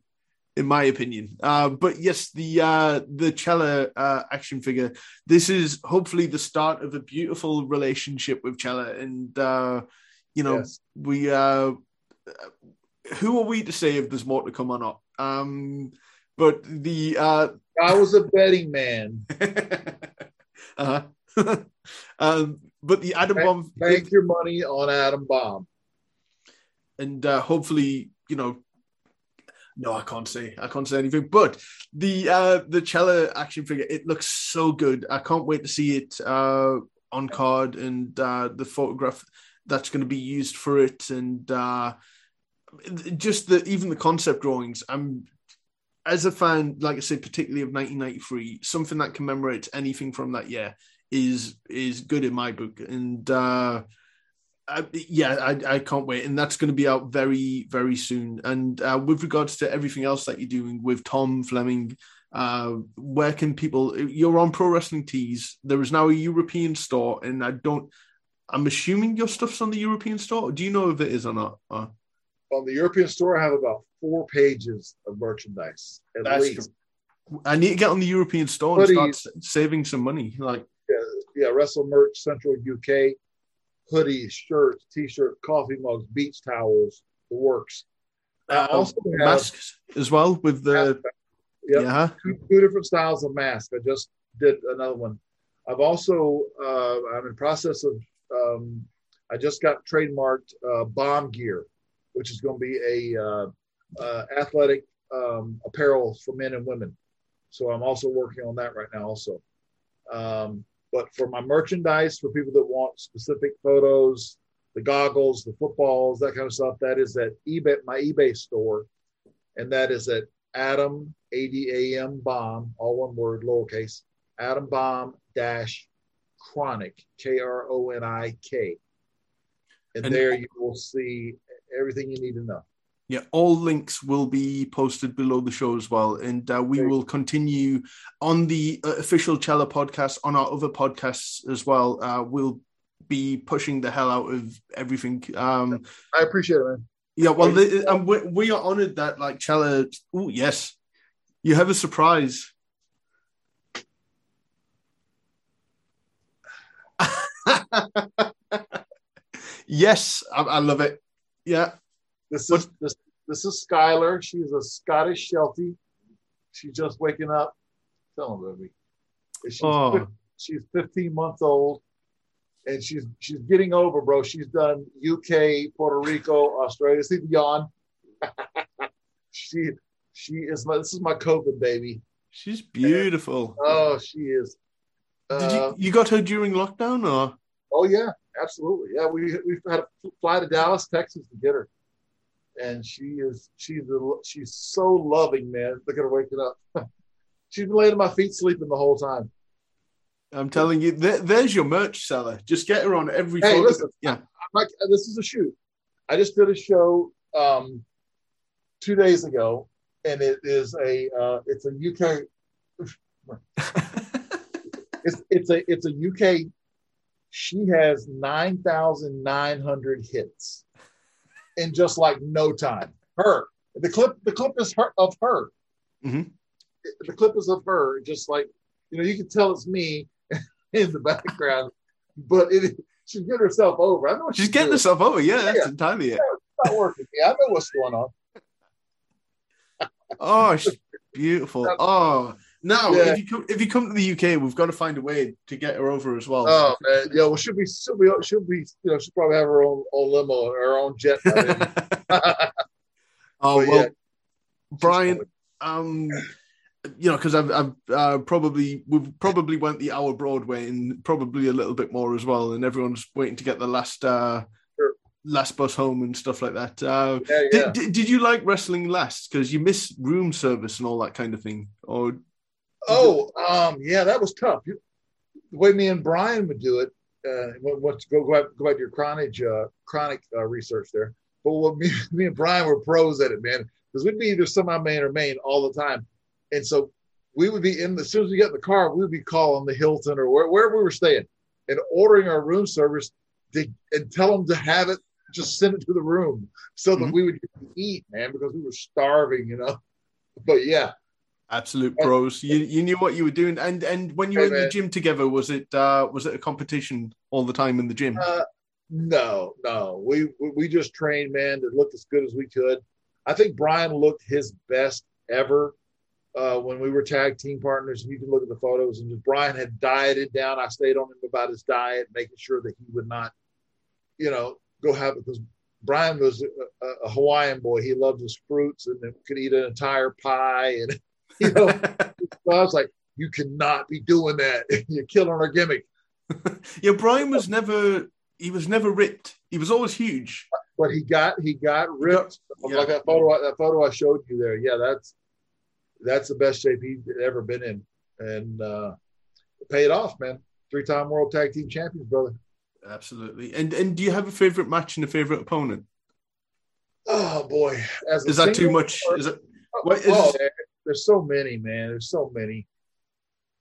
in my opinion. Uh, but yes, the uh, the Chella uh, action figure. This is hopefully the start of a beautiful relationship with Chella, and uh, you know Yes. we. Uh, who are we to say if there's more to come or not? Um, but the uh, I was a betting man. uh um, but the Adam Bomb Bank your money on Adam Bomb. and uh, hopefully, you know, no, I can't say, I can't say anything. But the uh, the Chella action figure, it looks so good. I can't wait to see it uh, on card and uh, the photograph that's going to be used for it, and uh, just the even the concept drawings. I'm as a fan, like I said, particularly of 1993, something that commemorates anything from that year is is good in my book, and. uh uh, yeah, I, I can't wait, and that's going to be out very very soon. And uh, with regards to everything else that you're doing with Tom Fleming, uh, where can people? You're on Pro Wrestling Tees. There is now a European store, and I don't. I'm assuming your stuff's on the European store. Do you know if it is or not? Uh, On the European store, I have about four pages of merchandise at That's least. I need to get on the European store and start saving some money. Like, yeah, Yeah, Wrestle Merch Central UK, hoodies, shirts, t-shirts, coffee mugs, beach towels, the works. I uh, also have masks as well with the Yep. yeah. two, two different styles of mask. I just did another one. I've also uh, I'm in process of um, I just got trademarked uh, bomb gear, which is going to be a uh, uh, athletic um, apparel for men and women. So I'm also working on that right now also. Um, but for my merchandise, for people that want specific photos, the goggles, the footballs, that kind of stuff, that is at eBay, my eBay store, and that is at Adam A D A M bomb, all one word, lowercase, Adam bomb dash kronik, K R O N I K. And, And- there you will see everything you need to know. Yeah, all links will be posted below the show as well. And uh, we will continue on the uh, official Chella podcast, on our other podcasts as well. Uh, we'll be pushing the hell out of everything. Um, I appreciate it, man. yeah, well, the, and we, we are honored that, like, Chella. Oh, yes, you have a surprise. yes, I, I love it. Yeah. This is this this is Skylar. She's a Scottish Sheltie. She's just waking up. Tell him, baby. She's, Oh. she's 15 months old, and she's she's getting over, bro. She's done UK, Puerto Rico, Australia. See the yawn. she she is my this is my COVID baby. She's beautiful. Oh, she is. Did Uh, you you got her during lockdown or? Oh yeah, absolutely. Yeah, we we've had to fly to Dallas, Texas to get her, and she is she's a, she's so loving, man. Look at her waking up. she's been laying at my feet sleeping the whole time. I'm telling you, there, there's your merch seller. Just get her on every Hey, photo. listen, yeah, I'm like, this is a shoot. I just did a show um, two days ago, and it is a uh, it's a UK it's it's a it's a UK. She has nine thousand nine hundred hits in just like no time. Her the clip the clip is her of her. Mhm. The clip is of her, just like you know. You can tell it's me in the background, but it she's getting herself over. I know what She's getting doing. herself over. Yeah, that's Yeah. entirely it. It's not working. Yeah, I know what's going on. Oh, she's beautiful. Oh, now Yeah. if you come if you come to the UK, we've got to find a way to get her over as well. Oh man, yeah. Well, she'll be, she'll be, she'll be, you know, she'll probably have her own, own limo, her own jet. by then. oh But well, yeah, Brian. Um, you know, because I've, I've uh, probably we've probably went the hour Broadway and probably a little bit more as well, and everyone's waiting to get the last uh, Sure. last bus home and stuff like that. Uh, yeah, yeah. did, did, did you like wrestling last? Because you miss room service and all that kind of thing, or Oh, um, yeah, that was tough. You, the way me and Brian would do it, uh, what's go go back, go to your Kronik uh, Kronik uh, research there. But what me, me and Brian were pros at it, man, because we'd be either semi main or main all the time, and so we would be in. The, as soon as we get in the car, we would be calling the Hilton or where, wherever we were staying, and ordering our room service to, and tell them to have it. Just send it to the room so that Mhm. we would eat, man, because we were starving, you know. But yeah, absolute pros? You you knew what you were doing, and and when you were in the gym together, was it uh, was it a competition all the time in the gym? Uh, no, no. We we- just trained, man, to look as good as we could. I think Brian looked his best ever uh, when we were tag team partners. And you can look at the photos, and Brian had dieted down. I stayed on him about his diet, making sure that he would not, you know, go have because Brian was a, a Hawaiian boy. He loved his fruits and could eat an entire pie, and you know, so I was like, you cannot be doing that. You're killing our gimmick. yeah, Brian was never he was never ripped. He was always huge. but he got he got ripped Yeah. like that photo that photo I showed you there. Yeah, that's that's the best shape he's ever been in, and uh, it paid off, man. Three time world tag team champions, brother. Absolutely. And and do you have a favorite match and a favorite opponent? Oh boy, as Is that too much? Is it? Oh, what is- oh, there's so many, man. There's so many.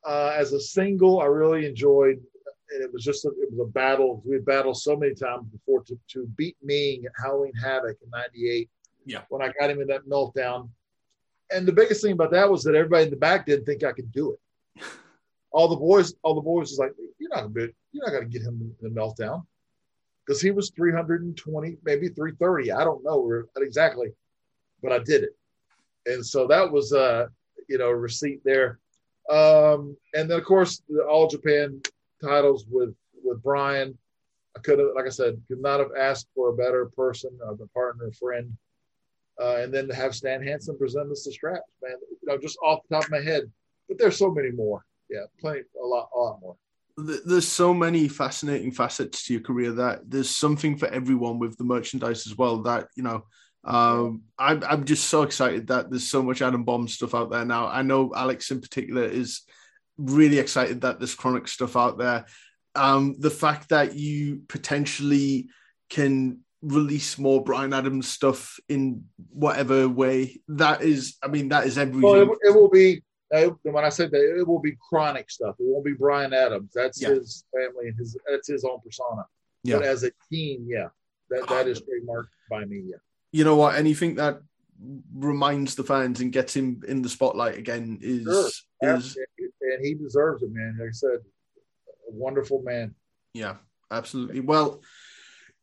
Uh, as a single, I really enjoyed, and it was just a, it was a battle. We had battled so many times before to, to beat Meng at Halloween Havoc in '98. Yeah. when I got him in that meltdown. And the biggest thing about that was that everybody in the back didn't think I could do it. All the boys, all the boys was like, "You're not gonna, be, you're not gonna get him in the meltdown," because he was 320, maybe 330. I don't know exactly, but I did it and so that was uh you know a receipt there. Um and then of course the all japan titles with with brian. I could have like i said could not have asked for a better person of a partner friend uh, and then to have stan hansen present us the straps man. You know just off the top of my head. But there's so many more. Yeah plenty a lot a lot more. There's so many fascinating facets to your career that there's something for everyone with the merchandise as well. That you know, um, I'm I'm just so excited that there's so much Adam Bomb stuff out there now. I know Alex in particular is really excited that there's Kronik stuff out there. Um, the fact that you potentially can release more Brian Adams stuff in whatever way that is. I mean, that is everything. well it, it will be uh, when i said that it will be Kronik stuff it won't be brian adams that's Yeah. his family and his that's his own persona Yeah. but as a team yeah that that is trademarked by me yeah you know what? Anything that reminds the fans and gets him in the spotlight again is Sure. is and he deserves it, man. Like I said, a wonderful man. yeah, absolutely. Well,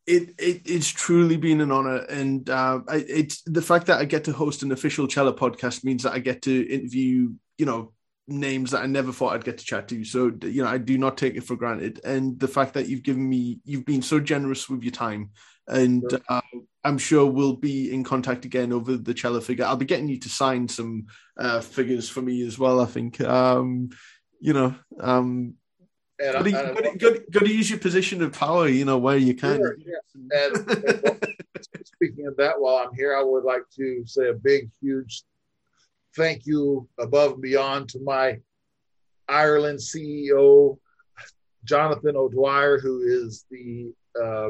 it it it's truly been an honor, and uh, I, it's the fact that I get to host an official Chella podcast means that I get to interview, you know, names that I never thought I'd get to chat to. So you know, I do not take it for granted, and the fact that you've given me, you've been so generous with your time, and Sure. uh, I'm sure we'll be in contact again over the Chella figure. I'll be getting you to sign some uh, figures for me as well. I think, um, you know, um, And got to, I, I, got, to, got, to, got to use your position of power, you know, where you can. Sure, yeah. and, and speaking of that, while I'm here, I would like to say a big, huge thank you above and beyond to my Ireland CEO, Jonathan O'Dwyer, who is the uh,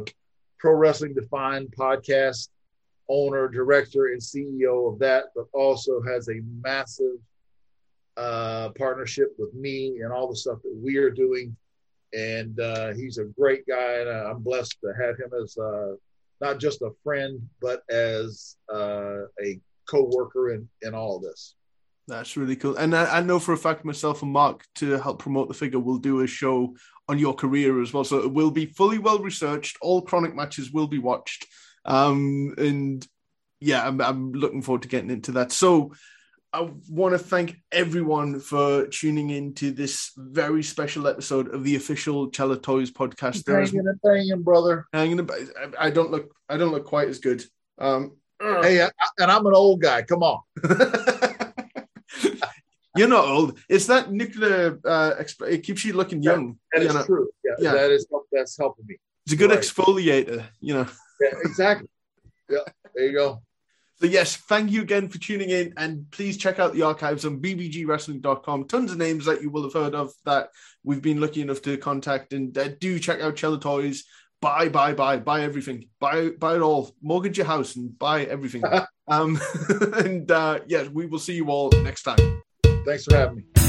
Pro Wrestling Defined podcast owner, director, and CEO of that, but also has a massive uh, partnership with me and all the stuff that we are doing. And uh, he's a great guy, and uh, I'm blessed to have him as uh, not just a friend, but as uh, a co-worker in, in all of this. That's really cool. And I, I know for a fact myself and Mark to help promote the figure will do a show on your career as well. So it will be fully well researched. All Kronik matches will be watched. Um, and yeah, I'm, I'm looking forward to getting into that. So I want to thank everyone for tuning in to this very special episode of the official Chella Toys podcast. There is Hanging and banging, brother. hanging about. I I don't look. I don't look quite as good. Um, Hey, I, and I'm an old guy. Come on. You're not old. It's that nuclear. Uh, exp- it keeps you looking young. That you is know. true. Yeah, Yeah. that is that's helping me. It's a good Right. exfoliator. You know. Yeah, exactly. Yeah, there you go. So yes, thank you again for tuning in, and please check out the archives on bbgwrestling.com. Tons of names that you will have heard of that we've been lucky enough to contact, and uh, do check out Chella Toys. Buy, buy, buy, buy everything. Buy, buy it all. Mortgage your house and buy everything. um, and uh, yes, we will see you all next time. Thanks for having me.